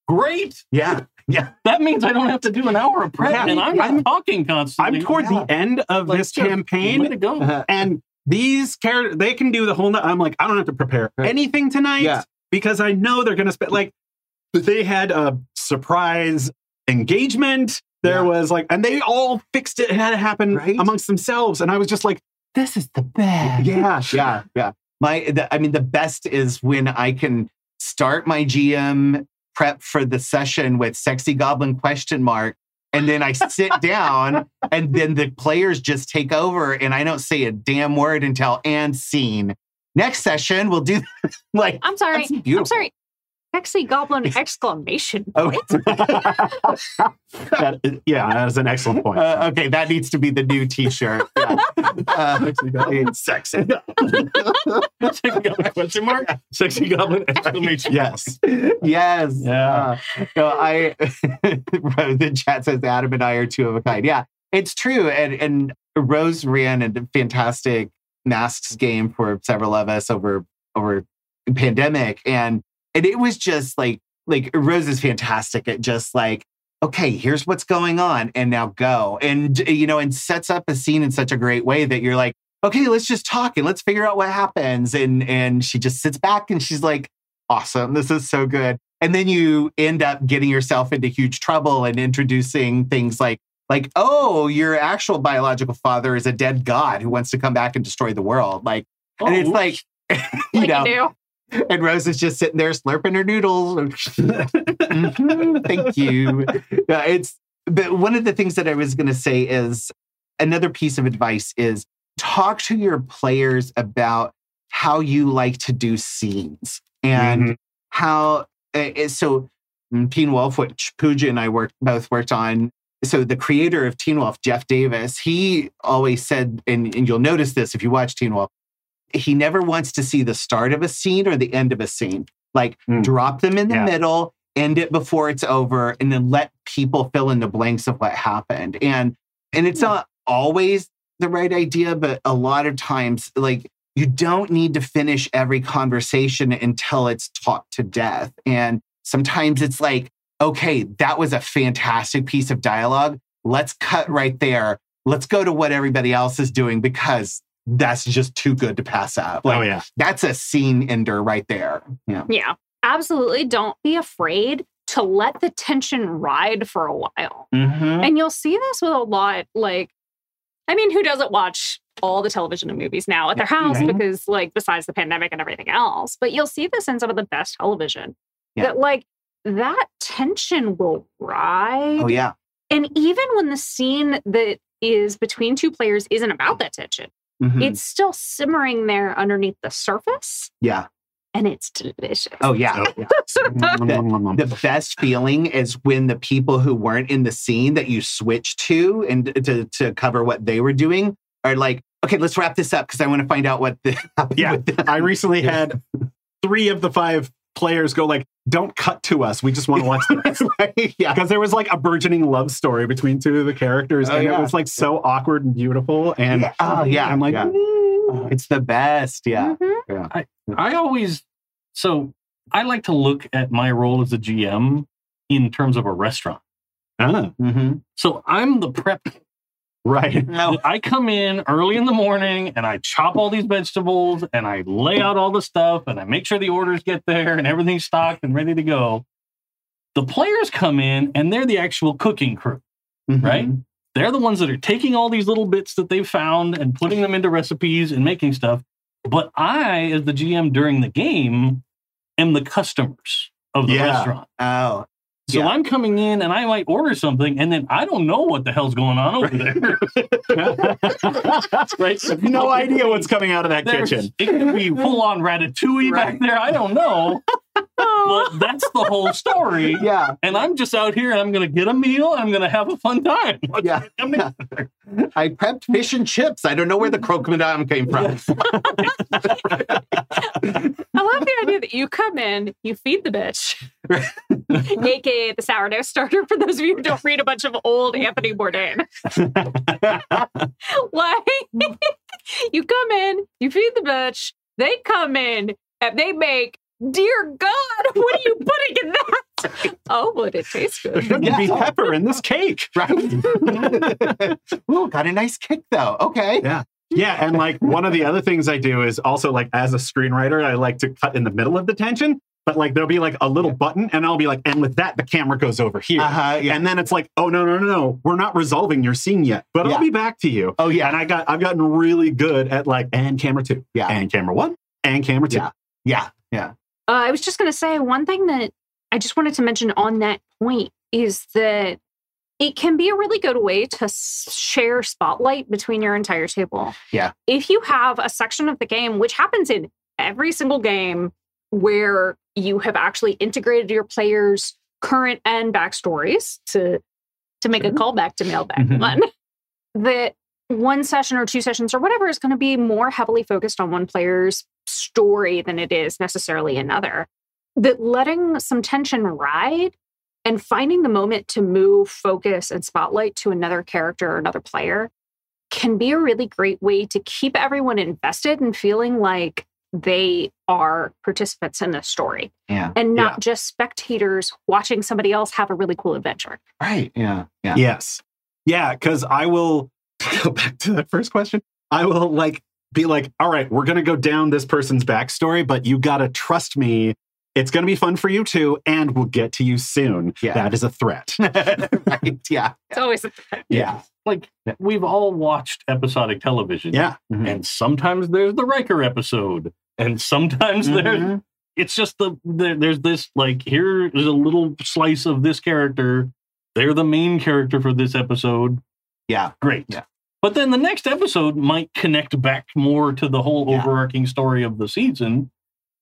great. Yeah. Yeah. That means I don't have to do an hour of prep, Yeah. and I'm Yeah. not talking constantly. I'm toward Yeah. the end of Like, this just Way campaign, to go. Uh-huh. and these characters they can do the whole. night. I'm like, I don't have to prepare Right. anything tonight Yeah. because I know they're going to spend. Like, they had a surprise engagement. There Yeah. was like, and they all fixed it. and had it happen Right. amongst themselves, and I was just like, this is the best. Yeah, yeah, yeah. My, the, I mean, the best is when I can start my GM prep for the session with sexy goblin question mark, and then I sit [LAUGHS] down, and then the players just take over, and I don't say a damn word until and scene. Next session, we'll do [LAUGHS] like. I'm sorry. I'm sorry. Sexy goblin exclamation. Oh, [LAUGHS] That is- yeah, that is an excellent point. uh, okay, that needs to be the new T-shirt. [LAUGHS] Yeah. Uh, Sexy. Sexy goblin question mark. Sexy goblin exclamation. yes. yes. Yeah. Uh, no, I [LAUGHS] the chat says Adam and I are two of a kind. Yeah, it's true. And and Rose ran a fantastic masks game for several of us over over pandemic, and and it was just like like Rose is fantastic at just like okay, here's what's going on, and now go, and you know, and sets up a scene in such a great way that you're like, okay, let's just talk and let's figure out what happens, and and she just sits back and she's like, awesome, this is so good, and then you end up getting yourself into huge trouble and introducing things like like oh your actual biological father is a dead god who wants to come back and destroy the world. Like and it's Oh, like [LAUGHS] you Like know. And rose is just sitting there slurping her noodles [LAUGHS] Mhm, thank you yeah it's but one of the things that i was going to say is another piece of advice is talk to your players about how you like to do scenes and Mhm. how uh, so mm, Teen Wolf, which Pooja and I worked both worked on. So the creator of Teen Wolf, Jeff Davis, he always said, and, and you'll notice this if you watch Teen Wolf, he never wants to see the start of a scene or the end of a scene. Like Mm. drop them in the Yeah. middle, end it before it's over, and then let people fill in the blanks of what happened. And and it's not always the right idea, but a lot of times, like you don't need to finish every conversation until it's talked to death. And sometimes it's like, okay, that was a fantastic piece of dialogue. Let's cut right there. Let's go to what everybody else is doing because that's just too good to pass up. Like, oh yeah. That's a scene ender right there. Yeah. Yeah, absolutely. Don't be afraid to let the tension ride for a while. Mhm. And you'll see this with a lot. Like, I mean, who doesn't watch all the television and movies now at their house Mhm. because, like, besides the pandemic and everything else? But you'll see this in some of the best television. Yeah. That, like, that tension will ride. Oh, yeah. And even when the scene that is between two players isn't about that tension, Mhm. it's still simmering there underneath the surface yeah. and it's delicious. Oh, yeah. Oh, yeah. the [LAUGHS] best feeling is when the people who weren't in the scene that you switched to and to, to cover what they were doing are like, okay, let's wrap this up because I want to find out what the [LAUGHS] happened Yeah. with them. I recently had three of the five players go like, "Don't cut to us. We just want to watch this." [LAUGHS] yeah. Because there was like a burgeoning love story between two of the characters, Oh, and yeah. it was like so awkward and beautiful. And Yeah. Oh, yeah. I'm like, Yeah. Oh, it's the best. Yeah. Mhm. I always so I like to look at my role as a GM in terms of a restaurant. Ah, Mm-hmm. So I'm the prep. Right. No. I come in early in the morning and I chop all these vegetables and I lay out all the stuff and I make sure the orders get there and everything's stocked and ready to go. The players come in and they're the actual cooking crew. Mm-hmm. Right? They're the ones that are taking all these little bits that they've found and putting them into recipes and making stuff. But I, as the GM during the game, am the customers of the Yeah. restaurant. Oh. So Yeah. I'm coming in and I might order something and then I don't know what the hell's going on over there. [LAUGHS] right? So no idea what's coming out of that There's- kitchen. It could be full on ratatouille back there. I don't know. but that's the whole story. Yeah. And I'm just out here and I'm going to get a meal. I'm going to have a fun time. [LAUGHS] Yeah. I'm [LAUGHS] I prepped fish and chips. I don't know where the crocodile came from. I love the idea that you come in, you feed the bitch, aka the sourdough starter. For those of you who don't read a bunch of old Anthony Bourdain, [LAUGHS] like you come in, you feed the bitch, they come in and they make. Dear God, what are you putting in that? Oh, but it tastes There good. shouldn't Yeah. be pepper in this cake. right? [LAUGHS] Ooh, got a nice kick though. Okay. Yeah. Yeah, and like one of the other things I do is also like as a screenwriter, I like to cut in the middle of the tension. But like there'll be like a little button, and I'll be like, and with that, the camera goes over here. Uh-huh. Yeah. And then it's like, oh no, no, no, no, we're not resolving your scene yet, but Yeah. I'll be back to you. Oh yeah. And I got I've gotten really good at like and camera two, Yeah. and camera one, and camera two. Yeah. Yeah. Yeah. Uh, I was just going to say one thing that I just wanted to mention on that point is that it can be a really good way to share spotlight between your entire table. Yeah. If you have a section of the game, which happens in every single game, where you have actually integrated your players' current and backstories to to make a callback to mailbag Mhm. one, [LAUGHS] that one session or two sessions or whatever is going to be more heavily focused on one player's story than it is necessarily another. That letting some tension ride and finding the moment to move focus and spotlight to another character or another player can be a really great way to keep everyone invested and feeling like they are participants in the story Yeah. and not Yeah. just spectators watching somebody else have a really cool adventure. Right. Yeah. Yeah. Yes. Yeah, because I will [LAUGHS] go back to that first question. I will like be like, all right, we're gonna go down this person's backstory, but you gotta trust me. It's gonna be fun for you too, and we'll get to you soon. Yeah. That is a threat. [LAUGHS] right. Yeah. It's always a threat. Yeah. Like we've all watched episodic television. Yeah. Mm-hmm. And sometimes there's the Riker episode. And sometimes there's Mhm. it's just the, the there's this like here is a little slice of this character. They're the main character for this episode. Yeah. Great. Yeah. But then the next episode might connect back more to the whole Yeah. overarching story of the season.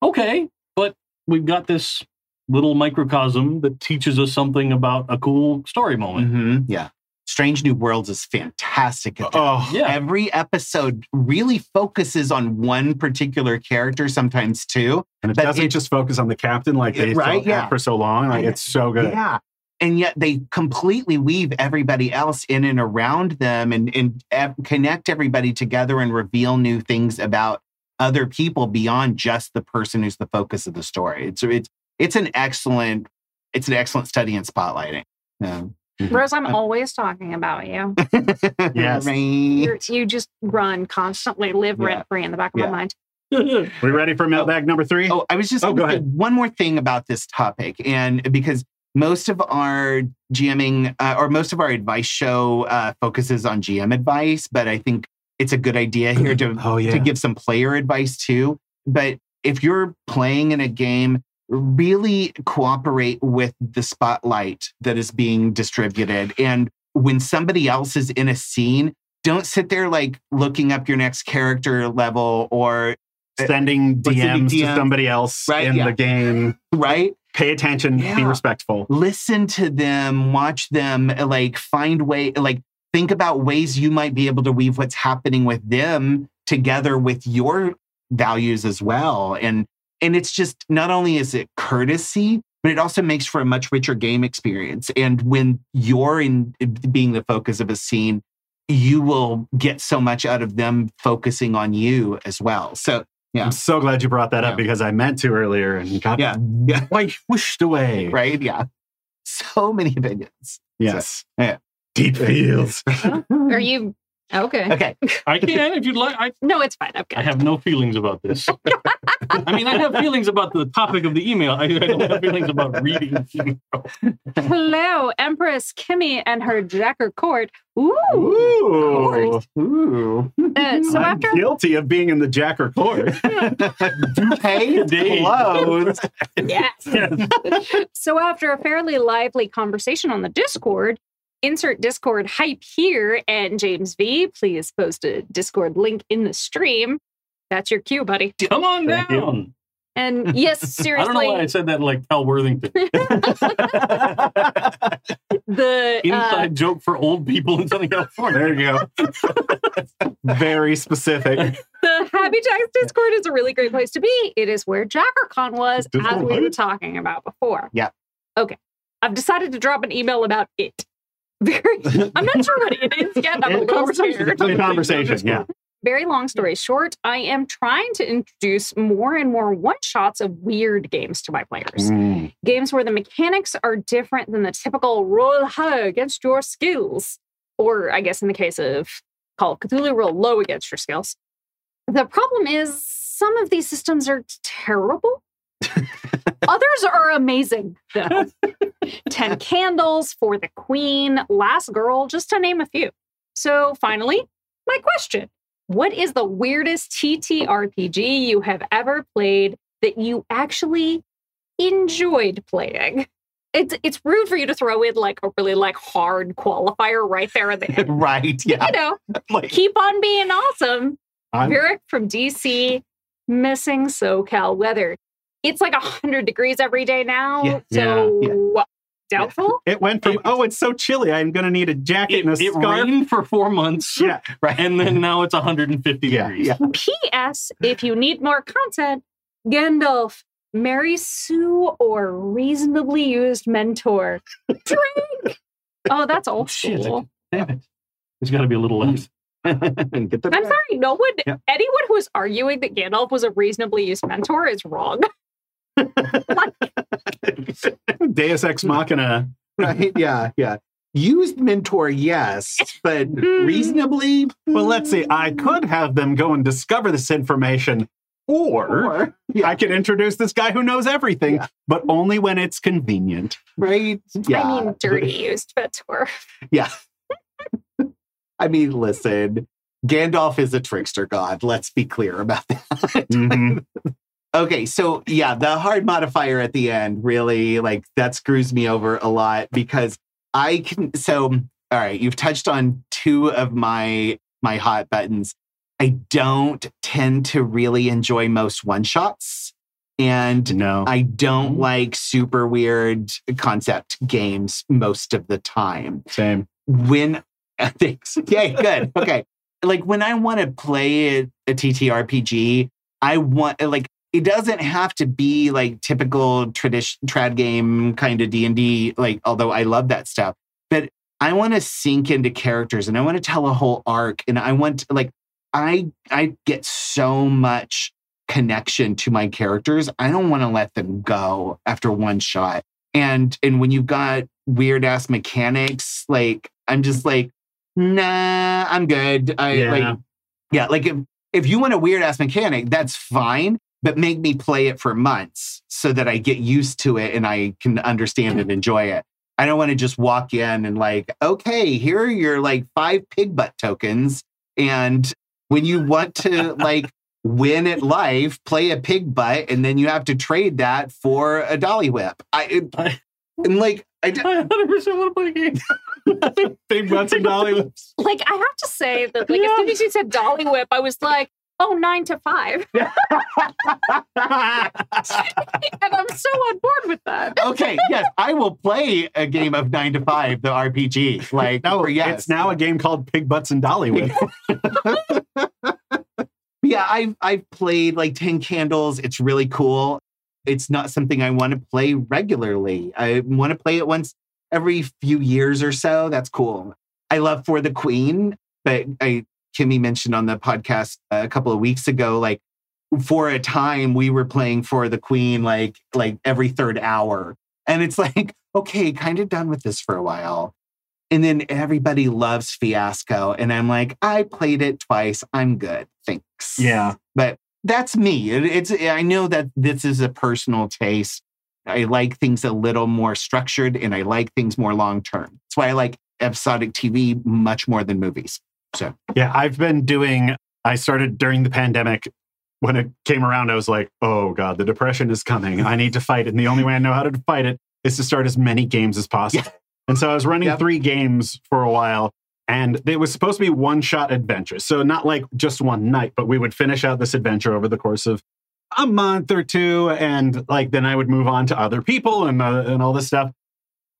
Okay, but we've got this little microcosm that teaches us something about a cool story moment. Mhm. Yeah. Strange New Worlds is fantastic. Oh, Yeah. Every episode really focuses on one particular character, sometimes two. and it doesn't it- just focus on the captain like they Right, yeah. for so long. Like it's so good. Yeah. And yet they completely weave everybody else in and around them and, and ev- connect everybody together and reveal new things about other people beyond just the person who's the focus of the story. It's it's it's an excellent it's an excellent study in spotlighting. Yeah. Rose, I'm always talking about you. [LAUGHS] Yes. Right. You're, you just run constantly, live Yeah. rent free in the back of Yeah. my mind. [LAUGHS] We ready for mailbag number three? Oh, I was just Oh, go ahead. one more thing about this topic, and because most of our GMing uh, or most of our advice show uh, focuses on GM advice, but I think it's a good idea here to [CLEARS THROAT] Oh, yeah. to give some player advice too. But if you're playing in a game, really cooperate with the spotlight that is being distributed, and when somebody else is in a scene. Don't sit there like looking up your next character level or uh, Sending What's the DMs to somebody else Right, in yeah. the game. right Pay attention. Be respectful. listen to them, watch them, like find way, like think about ways you might be able to weave what's happening with them together with your values as well. And and it's just not only is it courtesy, but it also makes for a much richer game experience. And when you're in being the focus of a scene, you will get so much out of them focusing on you as well. So Yeah. I'm so glad you brought that Yeah. up because I meant to earlier and got Yeah. Yeah. [LAUGHS] like whooshed away. right, yeah, so many opinions. Yes. Yeah. Deep [LAUGHS] feels. Are you okay? Okay, [LAUGHS] I can if you'd like. I, No, it's fine. I Okay. have no feelings about this. [LAUGHS] I mean, I have feelings about the topic of the email. I, I don't have feelings about reading. the. Hello, Empress Kimmy and her Jacker court. Ooh. Ooh. Ooh. Uh, so I'm after guilty of being in the Jacker court. Hey, Dave. clothes. yes. [LAUGHS] Yes. So after a fairly lively conversation on the Discord, insert Discord hype here and James V, please post a Discord link in the stream. That's your cue, buddy. Come on Thank down. And yes, seriously. [LAUGHS] I don't know why I said that like Cal Worthington. [LAUGHS] [LAUGHS] the uh, Inside joke for old people in Southern California. there you go. Very specific. the Happy Jacks Discord is a really great place to be. It is where JackerCon was, as we were talking about before. Yeah. Okay. I've decided to drop an email about it. Very, I'm not sure what it is [LAUGHS] yet. I'm a It's a little conversation. It's a conversation. Yeah. Very long story short, I am trying to introduce more and more one shots of weird games to my players. Mm. Games where the mechanics are different than the typical roll high against your skills. Or, I guess, in the case of Call of Cthulhu, roll low against your skills. The problem is, some of these systems are terrible. [LAUGHS] Others are amazing, though. [LAUGHS] 10 Candles, For the Queen, Last Girl, just to name a few. So, finally, my question What is the weirdest TTRPG you have ever played that you actually enjoyed playing? It's, it's rude for you to throw in like a really like hard qualifier right there at the end. right. Yeah. You know, [LAUGHS] Like, keep on being awesome. I'm- Vyrrk from DC, missing SoCal weather. It's like 100 degrees every day now. Yeah, so doubtful. It went from, It- oh, it's so chilly. I'm going to need a jacket It, and a it scarf. rained for four months, [LAUGHS] Yeah. [LAUGHS] right. and then now it's 150 Yeah, degrees. yeah. P.S. If you need more content, Gandalf, Mary Sue, or reasonably used mentor. Drink. Oh, that's old Shit. school. Damn it. There's got to be a little left. [LAUGHS] Get I'm sorry, no one, Yeah. anyone who is arguing that Gandalf was a reasonably used mentor is wrong. Deus Ex Machina. right? Yeah, yeah. Used mentor, yes, but reasonably. Well, let's see. I could have them go and discover this information, or, Or, yeah, I could introduce this guy who knows everything, Yeah. but only when it's convenient. right? Yeah, I mean, dirty used mentor. yeah. I mean, listen, Gandalf is a trickster god. Let's be clear about that. Mhm. [LAUGHS] Okay, so yeah, the hard modifier at the end really like that screws me over a lot because I can so all right, you've touched on two of my my hot buttons. I don't tend to really enjoy most one-shots and No. I don't mm-hmm. like super weird concept games most of the time Same. when [LAUGHS] thanks. Yay, good. Okay. [LAUGHS] Like when I want to play a, a TTRPG, I want like it doesn't have to be like typical tradition trad game kind of D&D like although I love that stuff. But I want to sink into characters and I want to tell a whole arc and I want like I I get so much connection to my characters. I don't want to let them go after one shot. And and when you've got weird ass mechanics, like I'm just like, nah, I'm good. I Yeah. like yeah, like if if you want a weird ass mechanic, that's fine, but make me play it for months so that I get used to it and I can understand and enjoy it. I don't want to just walk in and like, okay, here are your like five pig butt tokens. And when you want to [LAUGHS] like win at life, play a pig butt, and then you have to trade that for a dolly whip. I it, [LAUGHS] I- and like I d- [LAUGHS] I 100% want to play a game. Big butts and dolly whips. Like, I have to say that, like, as soon as you said Dolly Whip, I was like, oh, nine to five. [LAUGHS] and I'm so on board with that. okay, yes, I will play a game of nine to five, the RPG. Like, No, yes, it's now a game called Pig Butts and Dolly Whip. [LAUGHS] yeah, I've I've played like Ten Candles. It's really cool. It's not something I want to play regularly. I want to play it once every few years or so. That's cool. I love For the Queen, but I Kimmy mentioned on the podcast a couple of weeks ago, like for a time we were playing For the Queen like like every third hour. And it's [LAUGHS] like, okay, kind of done with this for a while. And then everybody loves Fiasco. And I'm like, I played it twice. I'm good. Thanks. Yeah. But that's me. It- it's I know that this is a personal taste. I like things a little more structured and I like things more long term. That's why I like episodic TV much more than movies. So Yeah, I've been doing, I started during the pandemic. When it came around, I was like, oh God, the depression is coming. I need to fight it. And the only way I know how to fight it is to start as many games as possible. And so I was running Yep. three games for a while. And it was supposed to be one shot adventures. So not like just one night, but we would finish out this adventure over the course of a month or two. And like then I would move on to other people and, uh, and all this stuff.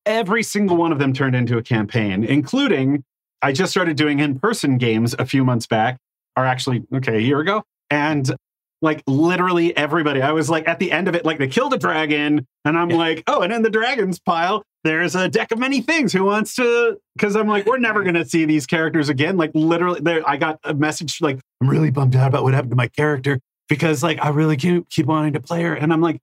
Every single one of them turned into a campaign, including I just started doing in person games a few months back, or actually, okay, a year ago. And like literally everybody, I was like at the end of it, like they killed a dragon. And I'm like, oh, and in the dragons pile, there's a deck of many things. Who wants to? Because I'm like, we're never going to see these characters again. Like literally, there, I got a message like, I'm really bummed out about what happened to my character because like I really keep, keep wanting to play her. And I'm like,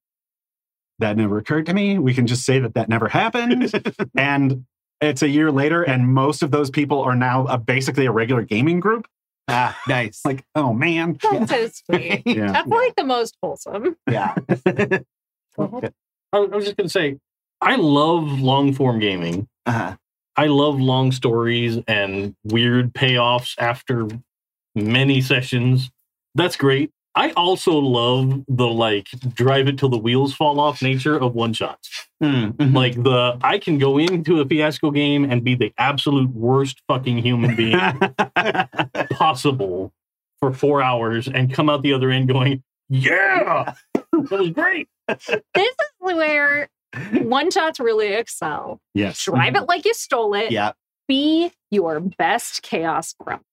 that never occurred to me. We can just say that that never happened. [LAUGHS] and it's a year later, and most of those people are now a, basically a regular gaming group. ah, nice. Like, oh man, That's so sweet. yeah, That's like the most wholesome. yeah. [LAUGHS] I I was just going to say, I love long form gaming. Uh-huh. I love long stories and weird payoffs after many sessions. That's great. I also love the like drive it till the wheels fall off nature of one shots. Mm, mhm. Like the I can go into a fiasco game and be the absolute worst fucking human being [LAUGHS] possible for four hours and come out the other end going, Yeah, that was great. This is where one shots really excel. yes, Drive it like you stole it. yeah. Be your best chaos grump.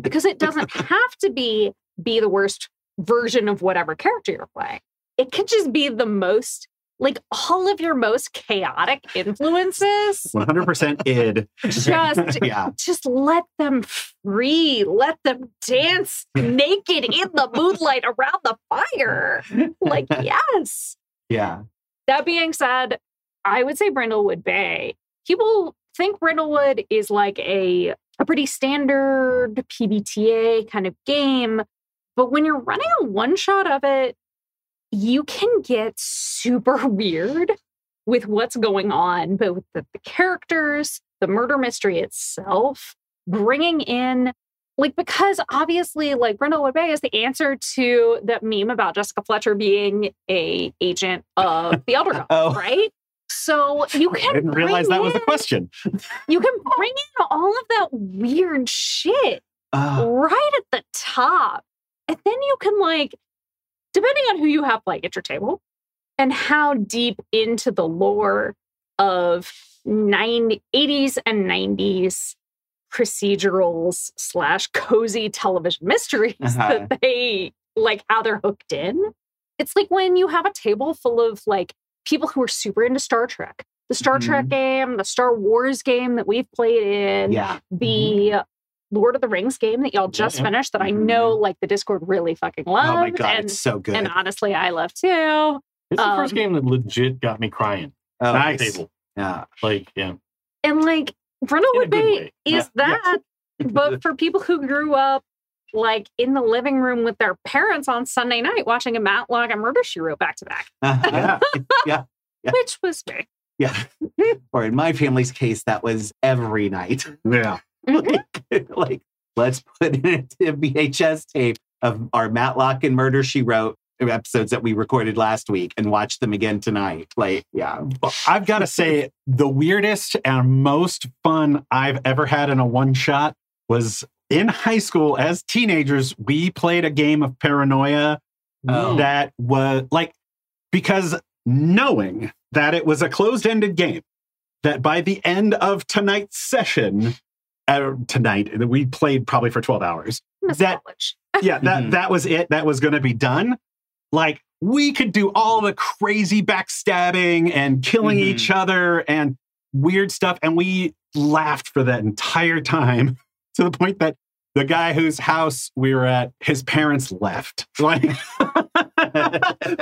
Because it doesn't [LAUGHS] have to be be the worst version of whatever character you're playing. It could just be the most like all of your most chaotic influences, 100% id. just [LAUGHS] yeah. just let them free. Let them dance naked in the moonlight around the fire. Like, [LAUGHS] yes. Yeah. That being said, I would say Brindlewood Bay. People think Brindlewood is like a, a pretty standard PBTA kind of game. But when you're running a one shot of it, you can get super [LAUGHS] weird with what's going on, both the, the characters, the murder mystery itself, bringing in like because obviously like Brindlewood Bay is the answer to that meme about Jessica Fletcher being a agent of the [LAUGHS] Elder God, Oh. right? So you can I didn't realize that was the question. [LAUGHS] You can bring in all of that weird shit Uh, right at the top. And then you can like, depending on who you have like at your table and how deep into the lore of 90, 80s and 90s procedurals slash cozy television mysteries [LAUGHS] Uh-huh. that they like how they're hooked in. It's like when you have a table full of like people who are super into Star Trek. The Star Trek game, the Star Wars game that we've played in, yeah. the Lord of the Rings game that y'all just yeah. finished that I Mhm. know like the Discord really fucking loves. Oh my God. and, it's so good. and honestly, I love too. It's the first Um, game that legit got me crying. oh, Nice. Table. Yeah. Like, yeah. And like In a Brindlewood good Bay way. is Yeah, that, but [LAUGHS] for people who grew up like in the living room with their parents on Sunday night watching a Matlock and Murder She Wrote back to back, Uh-huh. Yeah. [LAUGHS] Yeah. which was me. yeah. [LAUGHS] or in my family's case, that was every night. Yeah. Mhm. like, [LAUGHS] like, let's put in a VHS tape of our Matlock and Murder She Wrote episodes that we recorded last week and watch them again tonight. Like, yeah. Well, I've got to say, the weirdest and most fun I've ever had in a one shot was in high school as teenagers. We played a game of paranoia Oh. that was like, because knowing that it was a closed ended game, that by the end of tonight's session, uh, tonight, we played probably for 12 hours. Miss That- college. [LAUGHS] yeah, that Mhm. that was it. That was going to be done. Like we could do all the crazy backstabbing and killing Mhm. each other and weird stuff, and we laughed for that entire time [LAUGHS] to the point that the guy whose house we were at, his parents left. [LAUGHS] Like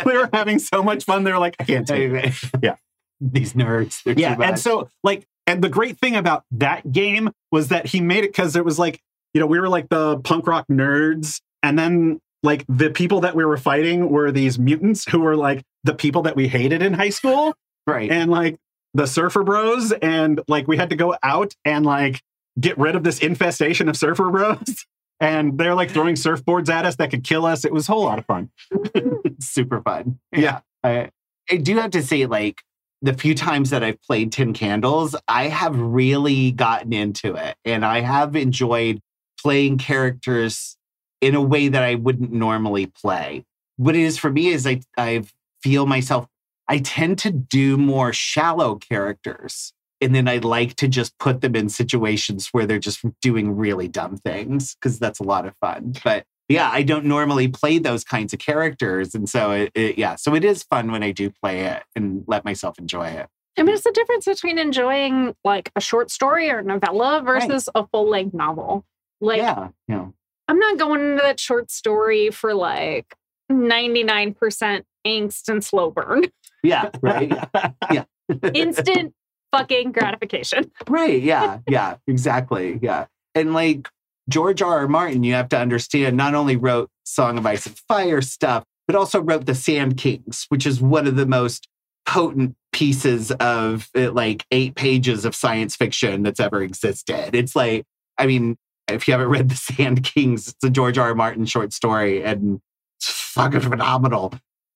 we were having so much fun. They were like, I can't take it. Yeah. These nerds. Yeah, and so like, and the great thing about that game was that he made it because it was like, you know, we were like the punk rock nerds, and then like the people that we were fighting were these mutants who were like the people that we hated in high school, right. and like the surfer bros, and like we had to go out and like get rid of this infestation of surfer bros. [LAUGHS] And they're like throwing surfboards at us that could kill us. It was a whole lot of fun. [LAUGHS] Super fun. Yeah. I, I do have to say, like, the few times that I've played Ten Candles, I have really gotten into it. And I have enjoyed playing characters in a way that I wouldn't normally play. What it is for me is I, I feel myself, I tend to do more shallow characters. And then I like to just put them in situations where they're just doing really dumb things because that's a lot of fun. But yeah, I don't normally play those kinds of characters. And so it, it- yeah, so it is fun when I do play it and let myself enjoy it. I mean, it's the difference between enjoying like a short story or novella versus a full length novel. Like, yeah, yeah. I'm not going into that short story for like 99% angst and slow burn. [LAUGHS] Yeah, right. Yeah. [LAUGHS] Instant fucking gratification. right. Yeah, yeah, exactly. Yeah. And like George R. R. Martin, you have to understand, not only wrote Song of Ice and Fire stuff, but also wrote The Sand Kings, which is one of the most potent pieces of uh, like eight pages of science fiction that's ever existed. It's like, I mean, if you haven't read The Sand Kings, it's a George R. R. Martin short story and it's fucking phenomenal.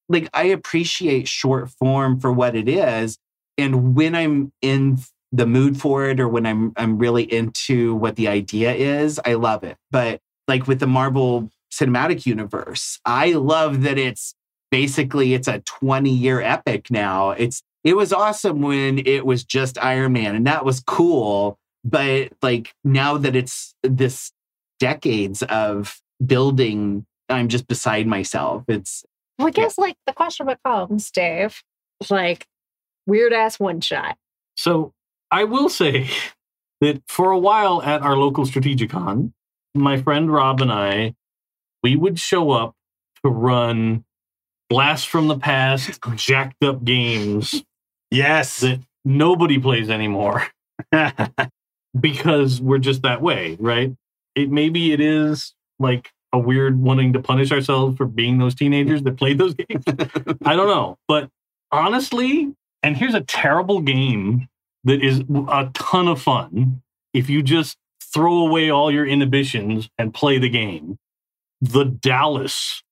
Like, I appreciate short form for what it is. And when I'm in the mood for it or when I'm I'm really into what the idea is, I love it. But like with the Marvel Cinematic Universe, I love that it's basically it's a 20 year epic now. It's it was awesome when it was just Iron Man and that was cool, but like now that it's this decades of building, I'm just beside myself. It's Well, I guess like the question becomes, Dave, like weird ass one shot. So I will say that for a while at our local Strategicon, my friend Rob and I, we would show up to run blast from the past, jacked up games Yes. that nobody plays anymore [LAUGHS] because we're just that way, right? It maybe it is like a weird wanting to punish ourselves for being those teenagers that played those games. [LAUGHS] I don't know, but honestly, and here's a terrible game that is a ton of fun if you just throw away all your inhibitions and play the game. The Dallas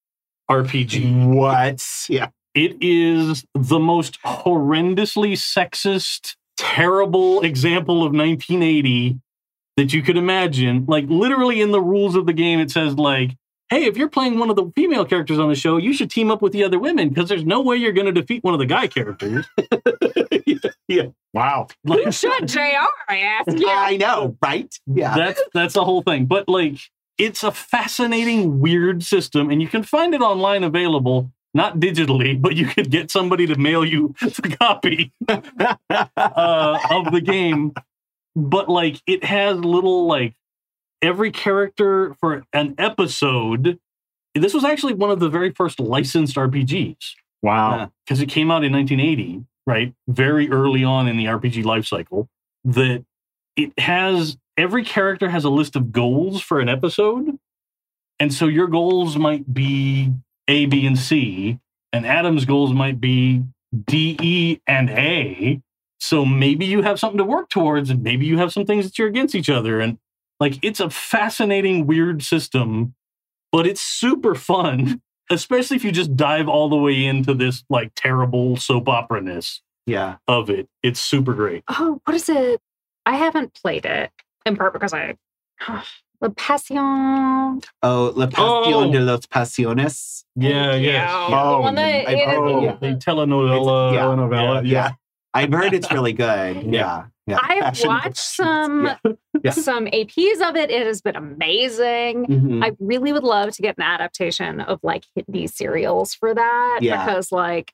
RPG. what? Yeah. It is the most horrendously sexist, terrible example of 1980 that you could imagine. Like, literally, in the rules of the game, it says, like, hey, if you're playing one of the female characters on the show, you should team up with the other women because there's no way you're going to defeat one of the guy characters. [LAUGHS] Yeah. Wow. Like, You should, JR, I ask you. Yeah, I know, right? Yeah. that's that's the whole thing. But like, it's a fascinating, weird system, and you can find it online available. Not digitally, but you could get somebody to mail you [LAUGHS] the copy uh, of the game. But like, it has little like every character for an episode. This was actually one of the very first licensed RPGs Wow. because it came out in 1980, right? Very early on in the RPG life cycle. That it has every character has a list of goals for an episode. And so your goals might be A, B, and C, and Adam's goals might be D, E, and A. So maybe you have something to work towards, and maybe you have some things that you're against each other. And like it's a fascinating, weird system, but it's super fun [LAUGHS] especially if you just dive all the way into this like terrible soap opera ness yeah. of it. It's super great. Oh, what is it? I haven't played it in part because I. [SIGHS] La Passion. Oh, La Pasión Oh. de los Pasiones. Yeah, Yeah. yeah. The one that oh, I- oh, Oh, they telenovela. Yeah. Telenovela, Yeah. I've heard it's really [LAUGHS] good. Yeah. Yeah. Yeah. I've Passion watched some Yeah. [LAUGHS] Yeah. some APs of it. It has been amazing. Mhm. I really would love to get an adaptation of like Hindi serials for that Yeah. because like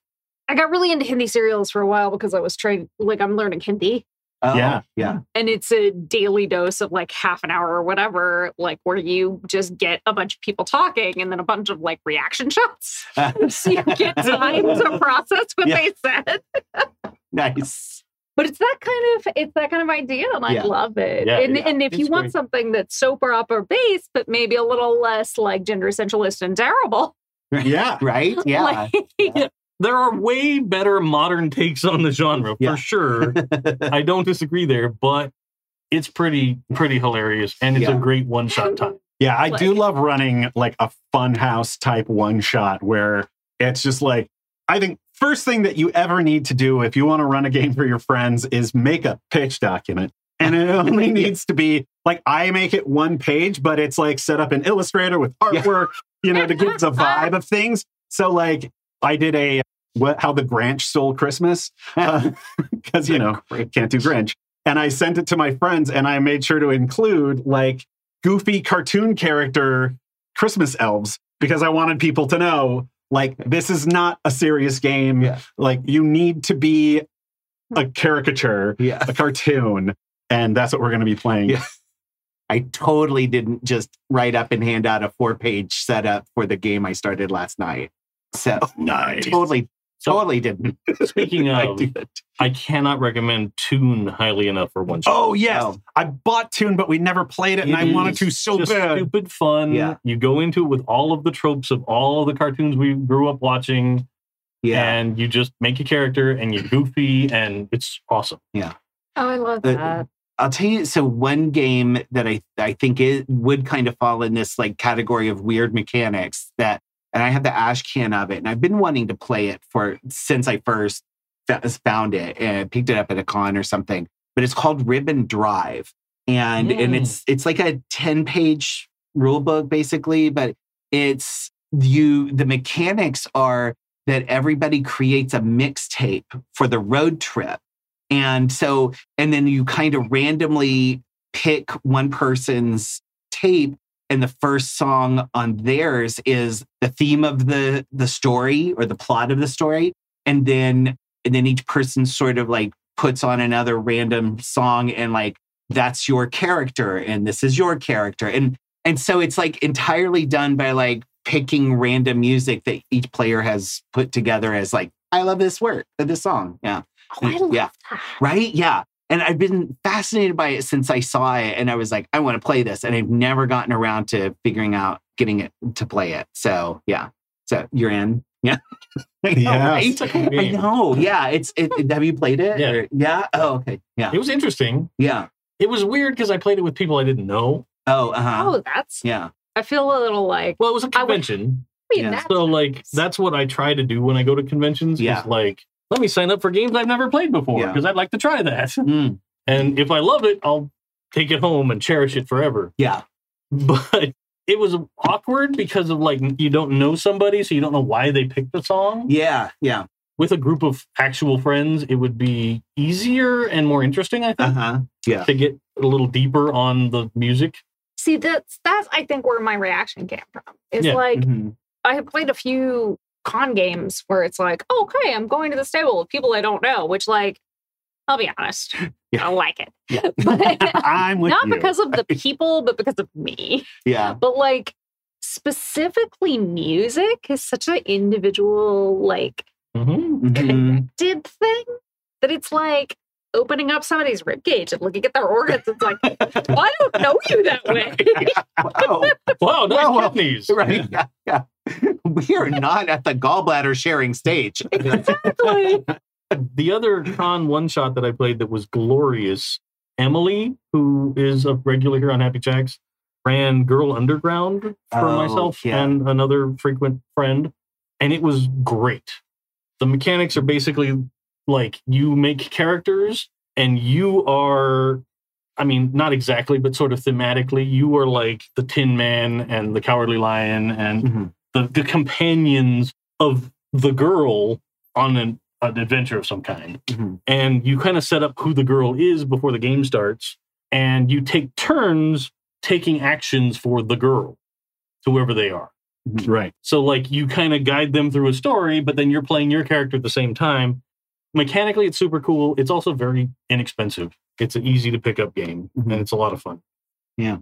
I got really into Hindi serials for a while because I was trying like I'm learning Hindi Oh, Yeah. Um, yeah. and it's a daily dose of like half an hour or whatever like where you just get a bunch of people talking and then a bunch of like reaction [LAUGHS] shots [LAUGHS] so you get time to process what Yeah. they said nice. but it's that kind of it's that kind of idea and I Yeah. love it. Yeah, and yeah. and if you want great. something that's soap opera based, but maybe a little less like gender essentialist and terrible. [LAUGHS] Yeah. Right? Yeah. like- There are way better modern takes on the genre Yeah. for sure. [LAUGHS] I don't disagree there, but it's pretty pretty hilarious and it's Yeah. a great one shot time. Yeah, I do love running like a funhouse type one shot where it's just like, I think first thing that you ever need to do if you want to run a game for your friends is make a pitch document. And it [LAUGHS] only needs to be like, I make it one page, but it's like set up in Illustrator with Yeah. artwork, you know, to give the [LAUGHS] vibe of things. So, like, I did a what, how the Grinch stole Christmas [LAUGHS] because, you know, can't do Grinch. And I sent it to my friends and I made sure to include like goofy cartoon character Christmas elves because I wanted people to know like this is not a serious game. Yeah. Like you need to be a caricature, yeah. a cartoon, and that's what we're going to be playing. Yeah. I totally didn't just write up and hand out a four page setup for the game I started last night. So Nice. totally, So- totally didn't. Speaking [LAUGHS] I of, did. I cannot recommend Toon highly enough for one shot. Oh yes, Oh. I bought Toon, but we never played it, and I wanted to so just bad. stupid fun. Yeah. You go into it with all of the tropes of all of the cartoons we grew up watching, Yeah. and you just make a character and you're goofy, and it's awesome. Yeah. Oh, I love Uh, that. I'll tell you. So one game that I I think it would kind of fall in this like category of weird mechanics that, and I have the ash can of it, and I've been wanting to play it for since I first found it and picked it up at a con or something. But it's called Ribbon Drive, and and Mm. it's it's like a ten page rule book basically, but it's you the mechanics are that everybody creates a mixtape for the road trip. And so, and then you kind of randomly pick one person's tape, and the first song on theirs is the theme of the the story or the plot of the story. And then and then each person sort of like puts on another random song and like that's your character and this is your character and and so it's like entirely done by like picking random music that each player has put together as like I love this word this song yeah Oh, Yeah. that. right yeah and I've been fascinated by it since I saw it and I was like I want to play this and I've never gotten around to figuring out getting it to play it so yeah so you're in [LAUGHS] yeah I know, Yes. right? It's a cool I know. Yeah. It's it, it- have you played it? Yeah. Or- yeah. Oh, okay. Yeah. It was interesting. Yeah. It was weird because I played it with people I didn't know. Oh, uh-huh. Oh, that's. Yeah. I feel a little like. Well, it was a convention. I mean, Yeah. that's So like that's what I try to do when I go to conventions. Yeah. Is like, let me sign up for games I've never played before Yeah. because I'd like to try that. [LAUGHS] Mm, And if I love it, I'll take it home and cherish it forever. yeah. [LAUGHS] But it was awkward because of like you don't know somebody, so you don't know why they picked the song. Yeah. Yeah. With a group of actual friends, it would be easier and more interesting, I think, Uh-huh. Yeah. to get a little deeper on the music. See, that's that's I think where my reaction came from. It's Yeah. like Mhm. I have played a few con games where it's like, okay, I'm going to the stable with people I don't know, which like, I'll be honest, [LAUGHS] Yeah. I like it. Yeah. [LAUGHS] But [LAUGHS] I'm with not you. because of the people, but because of me. Yeah. But like specifically music is such an individual, like Mhm. Mhm. did thing that it's like opening up somebody's ribcage and looking at their organs. It's like, well, I don't know you that [LAUGHS] way. [LAUGHS] Wow. Wow, nice Well, well, kidneys. right. Yeah. Yeah. [LAUGHS] We are not at the gallbladder sharing stage. exactly. the other con one shot that I played that was glorious, Emily, who is a regular here on Happy Jacks, ran Girl Underground for Oh, myself yeah. and another frequent friend, and it was great. The mechanics are basically like you make characters and you are I mean, not exactly, but sort of thematically, you are like the Tin Man and the Cowardly Lion and Mhm. the, the companions of the girl on an, an adventure of some kind. Mhm. And you kind of set up who the girl is before the game starts, and you take turns taking actions for the girl, whoever they are. right. So, like, you kind of guide them through a story, but then you're playing your character at the same time. Mechanically, it's super cool. It's also very inexpensive. It's an easy to pick up game, Mhm. and it's a lot of fun. Yeah.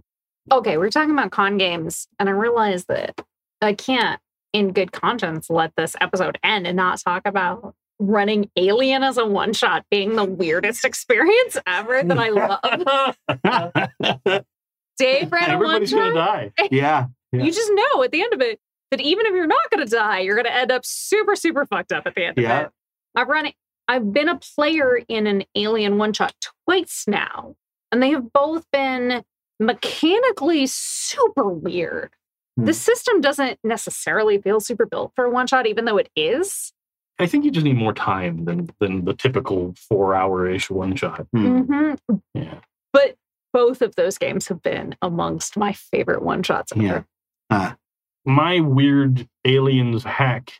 Okay, we're talking about con games, and I realize that I can't, in good conscience, let this episode end and not talk about running Alien as a one shot being the weirdest experience ever that I love. [LAUGHS] Dave ran a one Everybody's going to die. [LAUGHS] Yeah. Yeah. You just know at the end of it that even if you're not going to die, you're going to end up super, super fucked up at the end Yeah. of it. I've run it. I've been a player in an Alien one shot twice now, and they have both been mechanically super weird. Hmm. The system doesn't necessarily feel super built for a one shot, even though it is. I think you just need more time than than the typical four hour ish one shot. Hmm. Mhm. Yeah. But both of those games have been amongst my favorite one shots ever. Yeah. Ah. My weird aliens hack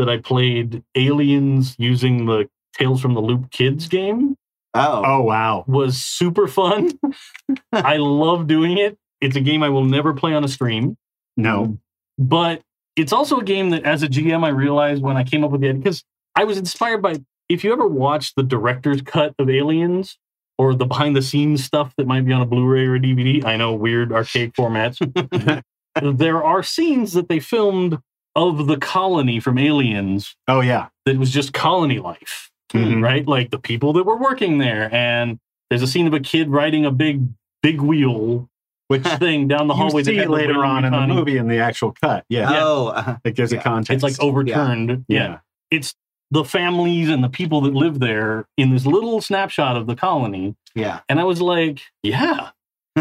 that I played aliens using the Tales from the Loop Kids game Oh. Oh wow. was super fun. [LAUGHS] I love doing it. It's a game I will never play on a stream, No. but it's also a game that as a GM, I realized when I came up with the idea, because I was inspired by if you ever watch the director's cut of Aliens or the behind the scenes stuff that might be on a Blu ray or a DVD, I know weird archaic formats. [LAUGHS] there are scenes that they filmed of the colony from Aliens Oh yeah. that was just colony life, Mhm. right? Like the people that were working there. And there's a scene of a kid riding a big, big wheel Which [LAUGHS] thing down the hallway. you see had later on in the Yutani. movie in the actual cut. Yeah. Yeah. Oh. uh, It gives Yeah. it context. It's like overturned. Yeah. Yeah. It's the families and the people that live there in this little snapshot of the colony. yeah. And I was like, yeah,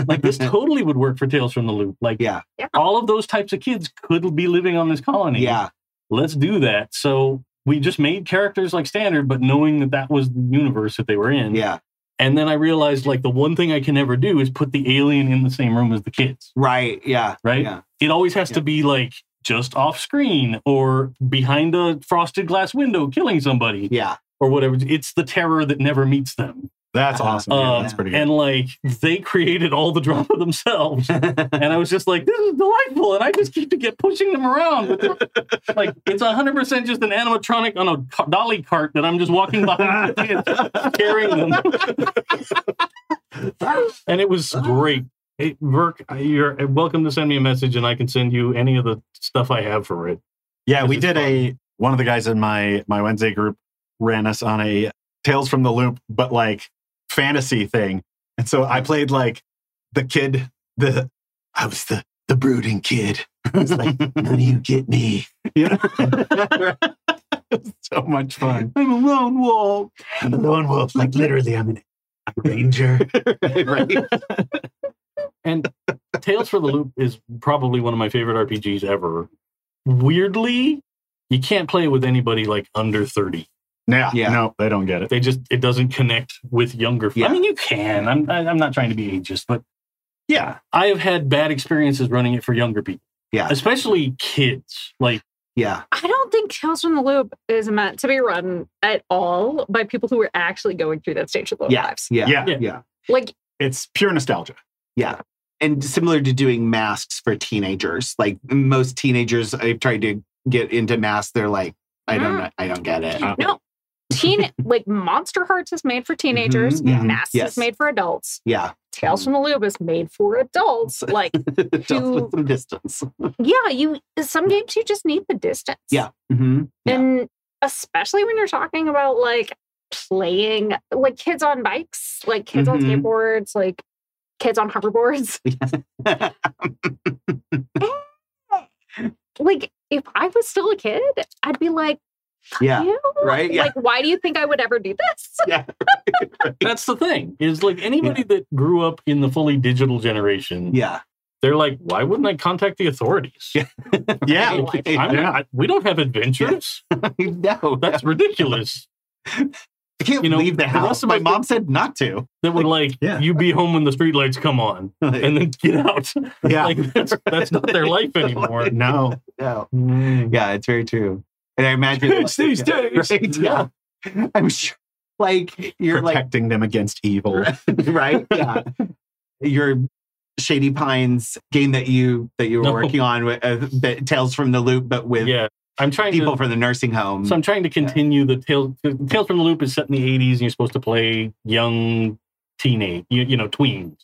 like this [LAUGHS] totally would work for Tales from the Loop. Like, Yeah. Yeah. all of those types of kids could be living on this colony. Yeah. let's do that. So we just made characters like standard, but knowing that that was the universe that they were in. Yeah. And then I realized like the one thing I can never do is put the alien in the same room as the kids, Right. Yeah. right? Yeah. It always has Yeah. to be like just off screen or behind a frosted glass window killing somebody Yeah. or whatever. It's the terror that never meets them. That's Uh-huh. awesome. Yeah, Uh, that's pretty good. and like they created all the drama themselves. [LAUGHS] and I was just like, this is delightful. And I just keep to get pushing them around. Like it's 100% just an animatronic on a dolly cart that I'm just walking behind [LAUGHS] carrying them. and it was great. Hey, Vyrrk, you're welcome to send me a message and I can send you any of the stuff I have for it. Yeah, we did a one of the guys in my my Wednesday group ran us on a Tales from the Loop, but like fantasy thing. And so I played like the kid, the I was the the brooding kid. I was like, none of you get me. [LAUGHS] You know? [LAUGHS] it was so much fun. I'm a lone wolf. I'm a lone wolf. Like literally, I'm an I'm a ranger. [LAUGHS] right. And Tales for the Loop is probably one of my favorite RPGs ever. Weirdly, you can't play it with anybody like under 30. Yeah, Yeah. no, they don't get it. They just it doesn't connect with younger. Yeah. I mean, you can. I'm I- I'm not trying to be ageist, but yeah, I have had bad experiences running it for younger people, Yeah. especially kids. Like Yeah. I don't think Tales from the Loop is meant to be run at all by people who are actually going through that stage of their Yeah. lives. Yeah. Yeah. Yeah. Yeah. Like, It's pure nostalgia. Yeah. And similar to doing masks for teenagers, like most teenagers I've tried to get into masks, they're like, I don't Mm. I don't get it. No, teen [LAUGHS] like Monster Hearts is made for teenagers. Mhm, yeah. Masks Yes. is made for adults. Yeah. Tales from the Loop is made for adults. [LAUGHS] Like, Just with some distance. [LAUGHS] yeah, you some games you just need the distance. Yeah. hmm Yeah. And especially when you're talking about like playing like kids on bikes, like kids on Mhm. skateboards, like kids on hoverboards. Like if I was still a kid, I'd be like, yeah. you? Right? Yeah. Like, why do you think I would ever do this? [LAUGHS] Yeah. [LAUGHS] that's the thing is like anybody that grew up in the fully digital generation, Yeah. they're like, why wouldn't I contact the authorities? Yeah. [LAUGHS] Yeah. Like, Yeah. not- we don't have adventures. no, That's ridiculous. I can't you know, leave the the house. rest of My mom said not to. That would like Yeah. you be home when the streetlights come on and then get out. Yeah. Like that's that's not their life anymore. no. No. Mm. Yeah, it's very true. And I imagine [LAUGHS] Kids these yeah, days. [LAUGHS] Right? Yeah. [LAUGHS] I'm sure like you're like Protecting them against evil. right? Yeah. Your Shady Pines game that you that you were No. working on with uh, but Tales from the Loop, but with Yeah, I'm trying people to. from the nursing home. So I'm trying to continue the tales. Tales from the Loop is set in the 80s, and you're supposed to play young teenage, you, you know, tweens.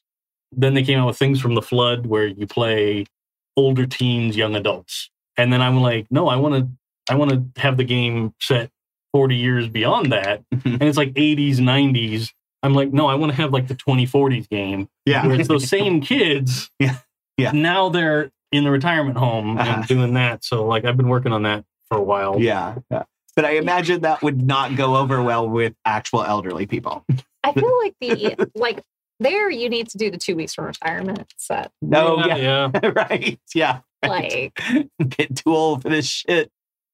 Then they came out with Things from the Flood, where you play older teens, young adults. And then I'm like, no, I want to, I want to have the game set 40 years beyond that, [LAUGHS] and it's like 80s, 90s. I'm like, no, I want to have like the 2040s game Yeah. where it's those same [LAUGHS] kids. Yeah. Yeah. Now they're in the retirement home Uh-huh. and doing that. So like I've been working on that for a while. yeah, yeah. But I imagine that would not go over well with actual elderly people. I feel like the like there you need to do the two weeks from retirement set. No, yeah. yeah. yeah. [LAUGHS] right. Yeah. Like Get too old for this shit.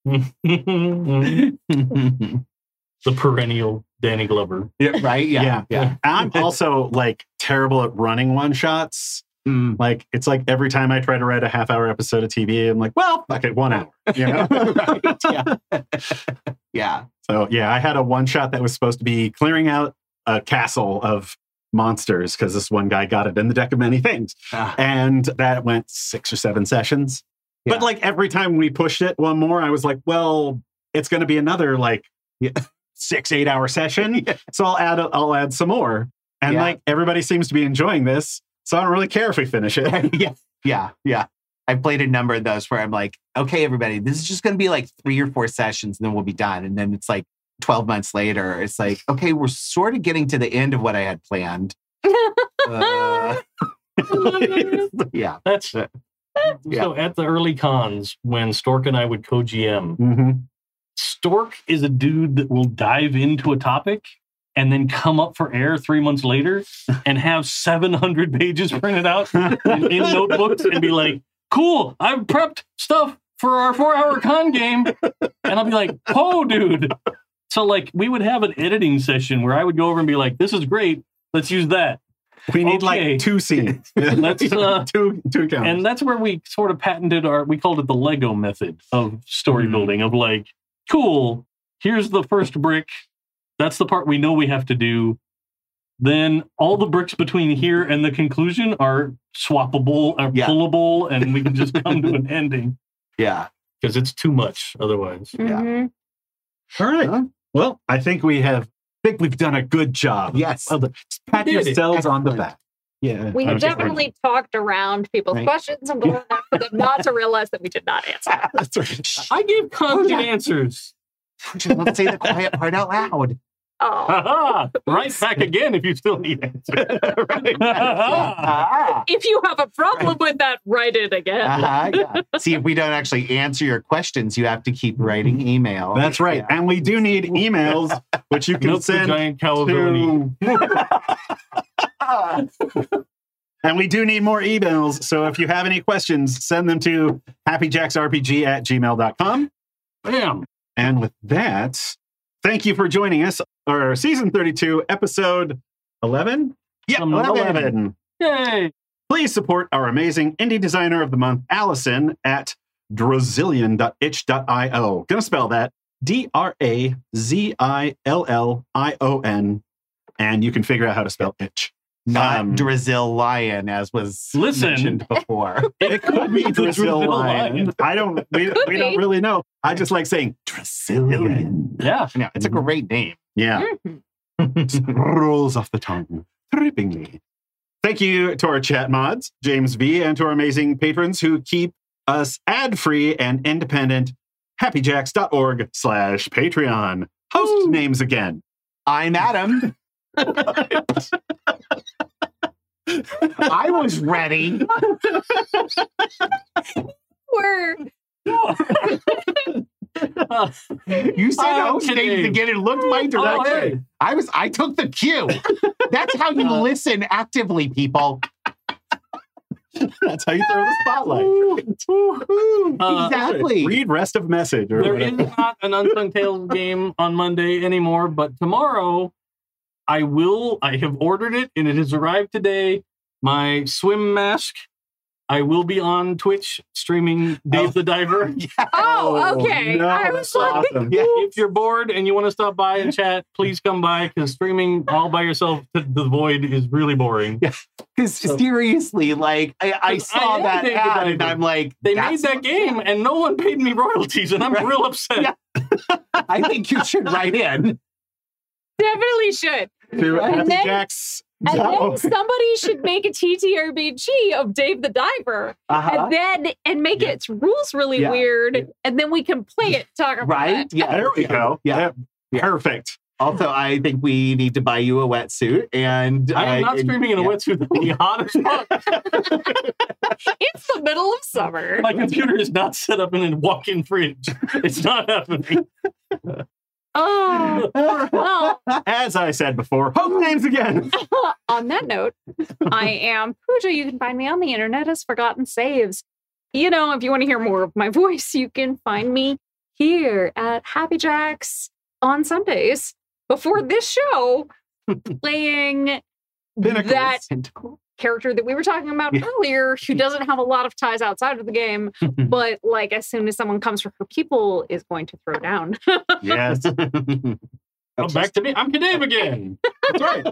The perennial Danny Glover. Yeah, right? Yeah. Yeah. Yeah. I'm also like terrible at running one shots. Mm. Like it's like every time I try to write a half hour episode of TV, I'm like, well, fuck it, one hour. You know? [LAUGHS] right. Yeah. [LAUGHS] yeah. so yeah, I had a one shot that was supposed to be clearing out a castle of monsters because this one guy got it in the deck of many things. Ah, And that went six or seven sessions. But like every time we pushed it one more, I was like, well, it's going to be another like Yeah. [LAUGHS] six, eight hour session. Yeah. So I'll add, I'll add some more. And Yeah. like everybody seems to be enjoying this. So I don't really care if we finish it. [LAUGHS] yeah. Yeah. Yeah. I've played a number of those where I'm like, okay, everybody, this is just going to be like three or four sessions and then we'll be done. And then it's like 12 months later, it's like, okay, we're sort of getting to the end of what I had planned. [LAUGHS] Uh, yeah. That's Yeah. so at the early cons when Stork and I would co GM, hmm Stork is a dude that will dive into a topic and then come up for air three months later [LAUGHS] and have 700 pages printed out in, in notebooks and be like, cool, I've prepped stuff for our four hour con game. And I'll be like, oh, dude. So, like, we would have an editing session where I would go over and be like, this is great. Let's use that. We need Okay. like two scenes. [LAUGHS] [LAUGHS] Let's, uh, two, two accounts. And that's where we sort of patented our, we called it the Lego method of story Mhm. building of like, cool, here's the first brick. That's the part we know we have to do. then all the bricks between here and the conclusion are swappable, are Yeah. pullable, and we can just come to an [LAUGHS] ending Yeah. because it's too much otherwise. Yeah. Mhm. All right. Well, I think we have. I think we've done a good job. Yes. Well pat We did it. yourselves on the back. Yeah. We have Okay. definitely talked around people's Right. questions and long enough for them not to realize that we did not [LAUGHS] answer. That's right. I gave confident oh, yeah. answers. Just let's say the quiet part out loud. Oh, [LAUGHS] Right back again if you still need answers. [LAUGHS] Right. Ah. if you have a problem with that, write it again. Uh-huh, yeah. [LAUGHS] See, if we don't actually answer your questions, you have to keep writing email. That's right. Yeah. And we do need emails, which you can Milk the send giant cow to. and we do need more emails. So if you have any questions, send them to happyjacksrpg at gmail.com. Bam. And with that, thank you for joining us. Our season 32, episode 11? Yeah, um, Some 11. Yay. Please support our amazing indie designer of the month, Alison, at drazillion.itch.io. Gonna spell that D R A Z I L L I O N. And you can figure out how to spell itch. Not Um, Drazil Lion, as was Listen. mentioned before. [LAUGHS] It could be The Brazil Brazil lion. lion. I don't. [LAUGHS] We, we don't really know. I just like saying Brazilian. Yeah. no, it's a great name. Yeah, [LAUGHS] Mhm. rolls off the tongue trippingly. Thank you to our chat mods, James V, and to our amazing patrons who keep us ad-free and independent. Happyjacks.org slash Patreon. Host names again. I'm Adam. I was ready. We're You said I'm host names kidding. again and looked my oh, direction. hey. I was I took the cue. That's how you Uh, [LAUGHS] listen actively, people. That's how you throw the spotlight. Uh, exactly. Read rest of message. Or There is whatever. not an Unsung Tales game on Monday anymore, but tomorrow I will. I have ordered it and it has arrived today. My swim mask. I will be on Twitch streaming Dave Oh. the Diver. [LAUGHS] Yeah. Oh, oh, okay. no, I that's was like, awesome. [LAUGHS] Yeah. If you're bored and you want to stop by and chat, please come by because streaming all by yourself to the void is really boring. Because So- seriously, like I, I 'Cause saw I that David ad and I'm like, They made that game and no one paid me royalties, and I'm Right. real upset. Yeah. [LAUGHS] I think you should write in. definitely should. To And then- Happyjacks. And then somebody should make a TTRPG of Dave the Diver, Uh-huh. and then and make Yeah. its rules really Yeah. weird, and then we can play it. Talk about Right? it. Yeah. There we go. Yeah. Yeah. Perfect. Also, I think we need to buy you a wetsuit. And I am uh, not and- streaming in a yeah. wetsuit that will be hot as [LAUGHS] fuck. It's the middle of summer. My computer is not set up in a walk-in fridge. It's not happening. Oh, well. [LAUGHS] As I said before, hope names again. [LAUGHS] on that note, I am Pooja. You can find me on the internet as Forgotten Saves. You know, if you want to hear more of my [LAUGHS] voice, you can find me here at Happy Jacks on Sundays before this show, playing Pinnacles. that Tentacle. Character that we were talking about Yeah. earlier who [LAUGHS] doesn't have a lot of ties outside of the game, [LAUGHS] but like as soon as someone comes for her people is going to throw down. Yes. [LAUGHS] Oh, back to me. I'm CADave again. That's right.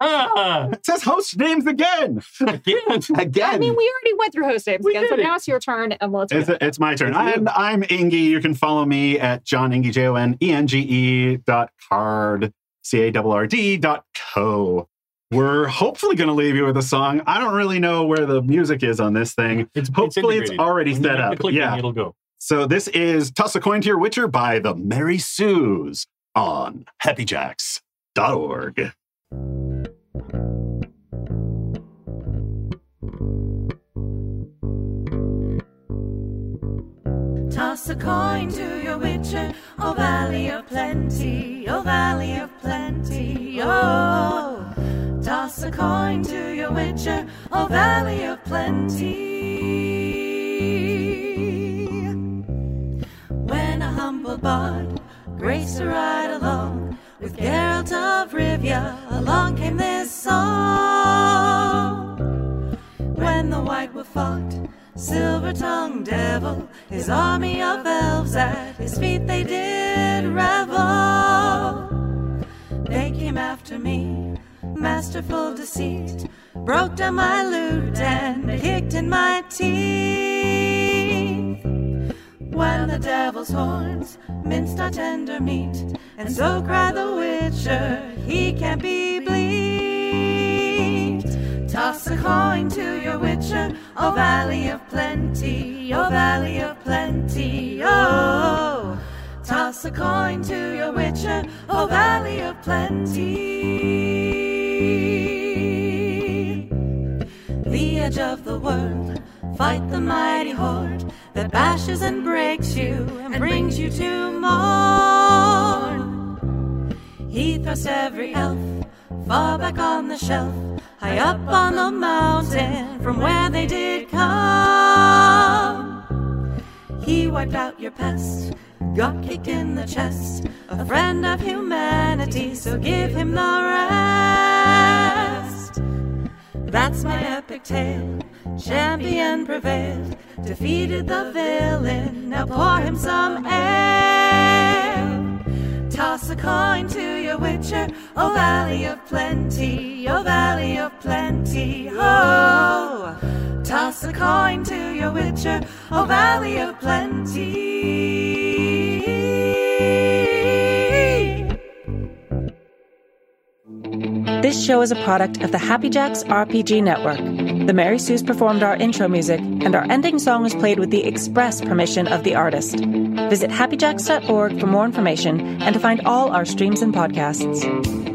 Ah, It says host names again. again. Again. I mean, we already went through host names We again, so it. now it's your turn and let's It's, go. it's my turn. It's you. And I'm Enge. You can follow me at JonEnge, J O N E N G E dot card, C A R R D dot co. We're hopefully going to leave you with a song. I don't really know where the music is on this thing. It's, Hopefully it's integrated. already When set up. clicking, Yeah. it'll go. So this is Toss a Coin to Your Witcher by the Mary Sues on happyjacks.org. Toss a coin to your witcher, oh valley of plenty, oh valley of plenty, oh. Toss a coin to your witcher, oh valley of plenty. When a humble bard graced to ride along with Geralt of Rivia, along came this song. When the white wolf fought, silver tongued devil, his army of elves at his feet they did revel. They came after me, masterful deceit, broke down my loot and kicked in my teeth. When the devil's horns minced our tender meat, and so cried the witcher, he can't be bleed. Toss a coin to your witcher, oh valley of plenty, oh valley of plenty, oh. Toss a coin to your witcher, oh valley of plenty. Edge of the world, fight the mighty horde that bashes and breaks you and brings you to mourn. He thrusts every elf far back on the shelf, high up on the mountain from where they did come. He wiped out your pest, got kicked in the chest, a friend of humanity, so give him the rest. That's my epic tale. Champion prevailed, defeated the villain. Now pour him some ale. Toss a coin to your witcher, oh valley of plenty, oh valley of plenty, oh. Toss a coin to your witcher, oh valley of plenty. This show is a product of the Happy Jacks RPG Network. The Mary Sue's performed our intro music, and our ending song was played with the express permission of the artist. Visit happyjacks.org for more information and to find all our streams and podcasts.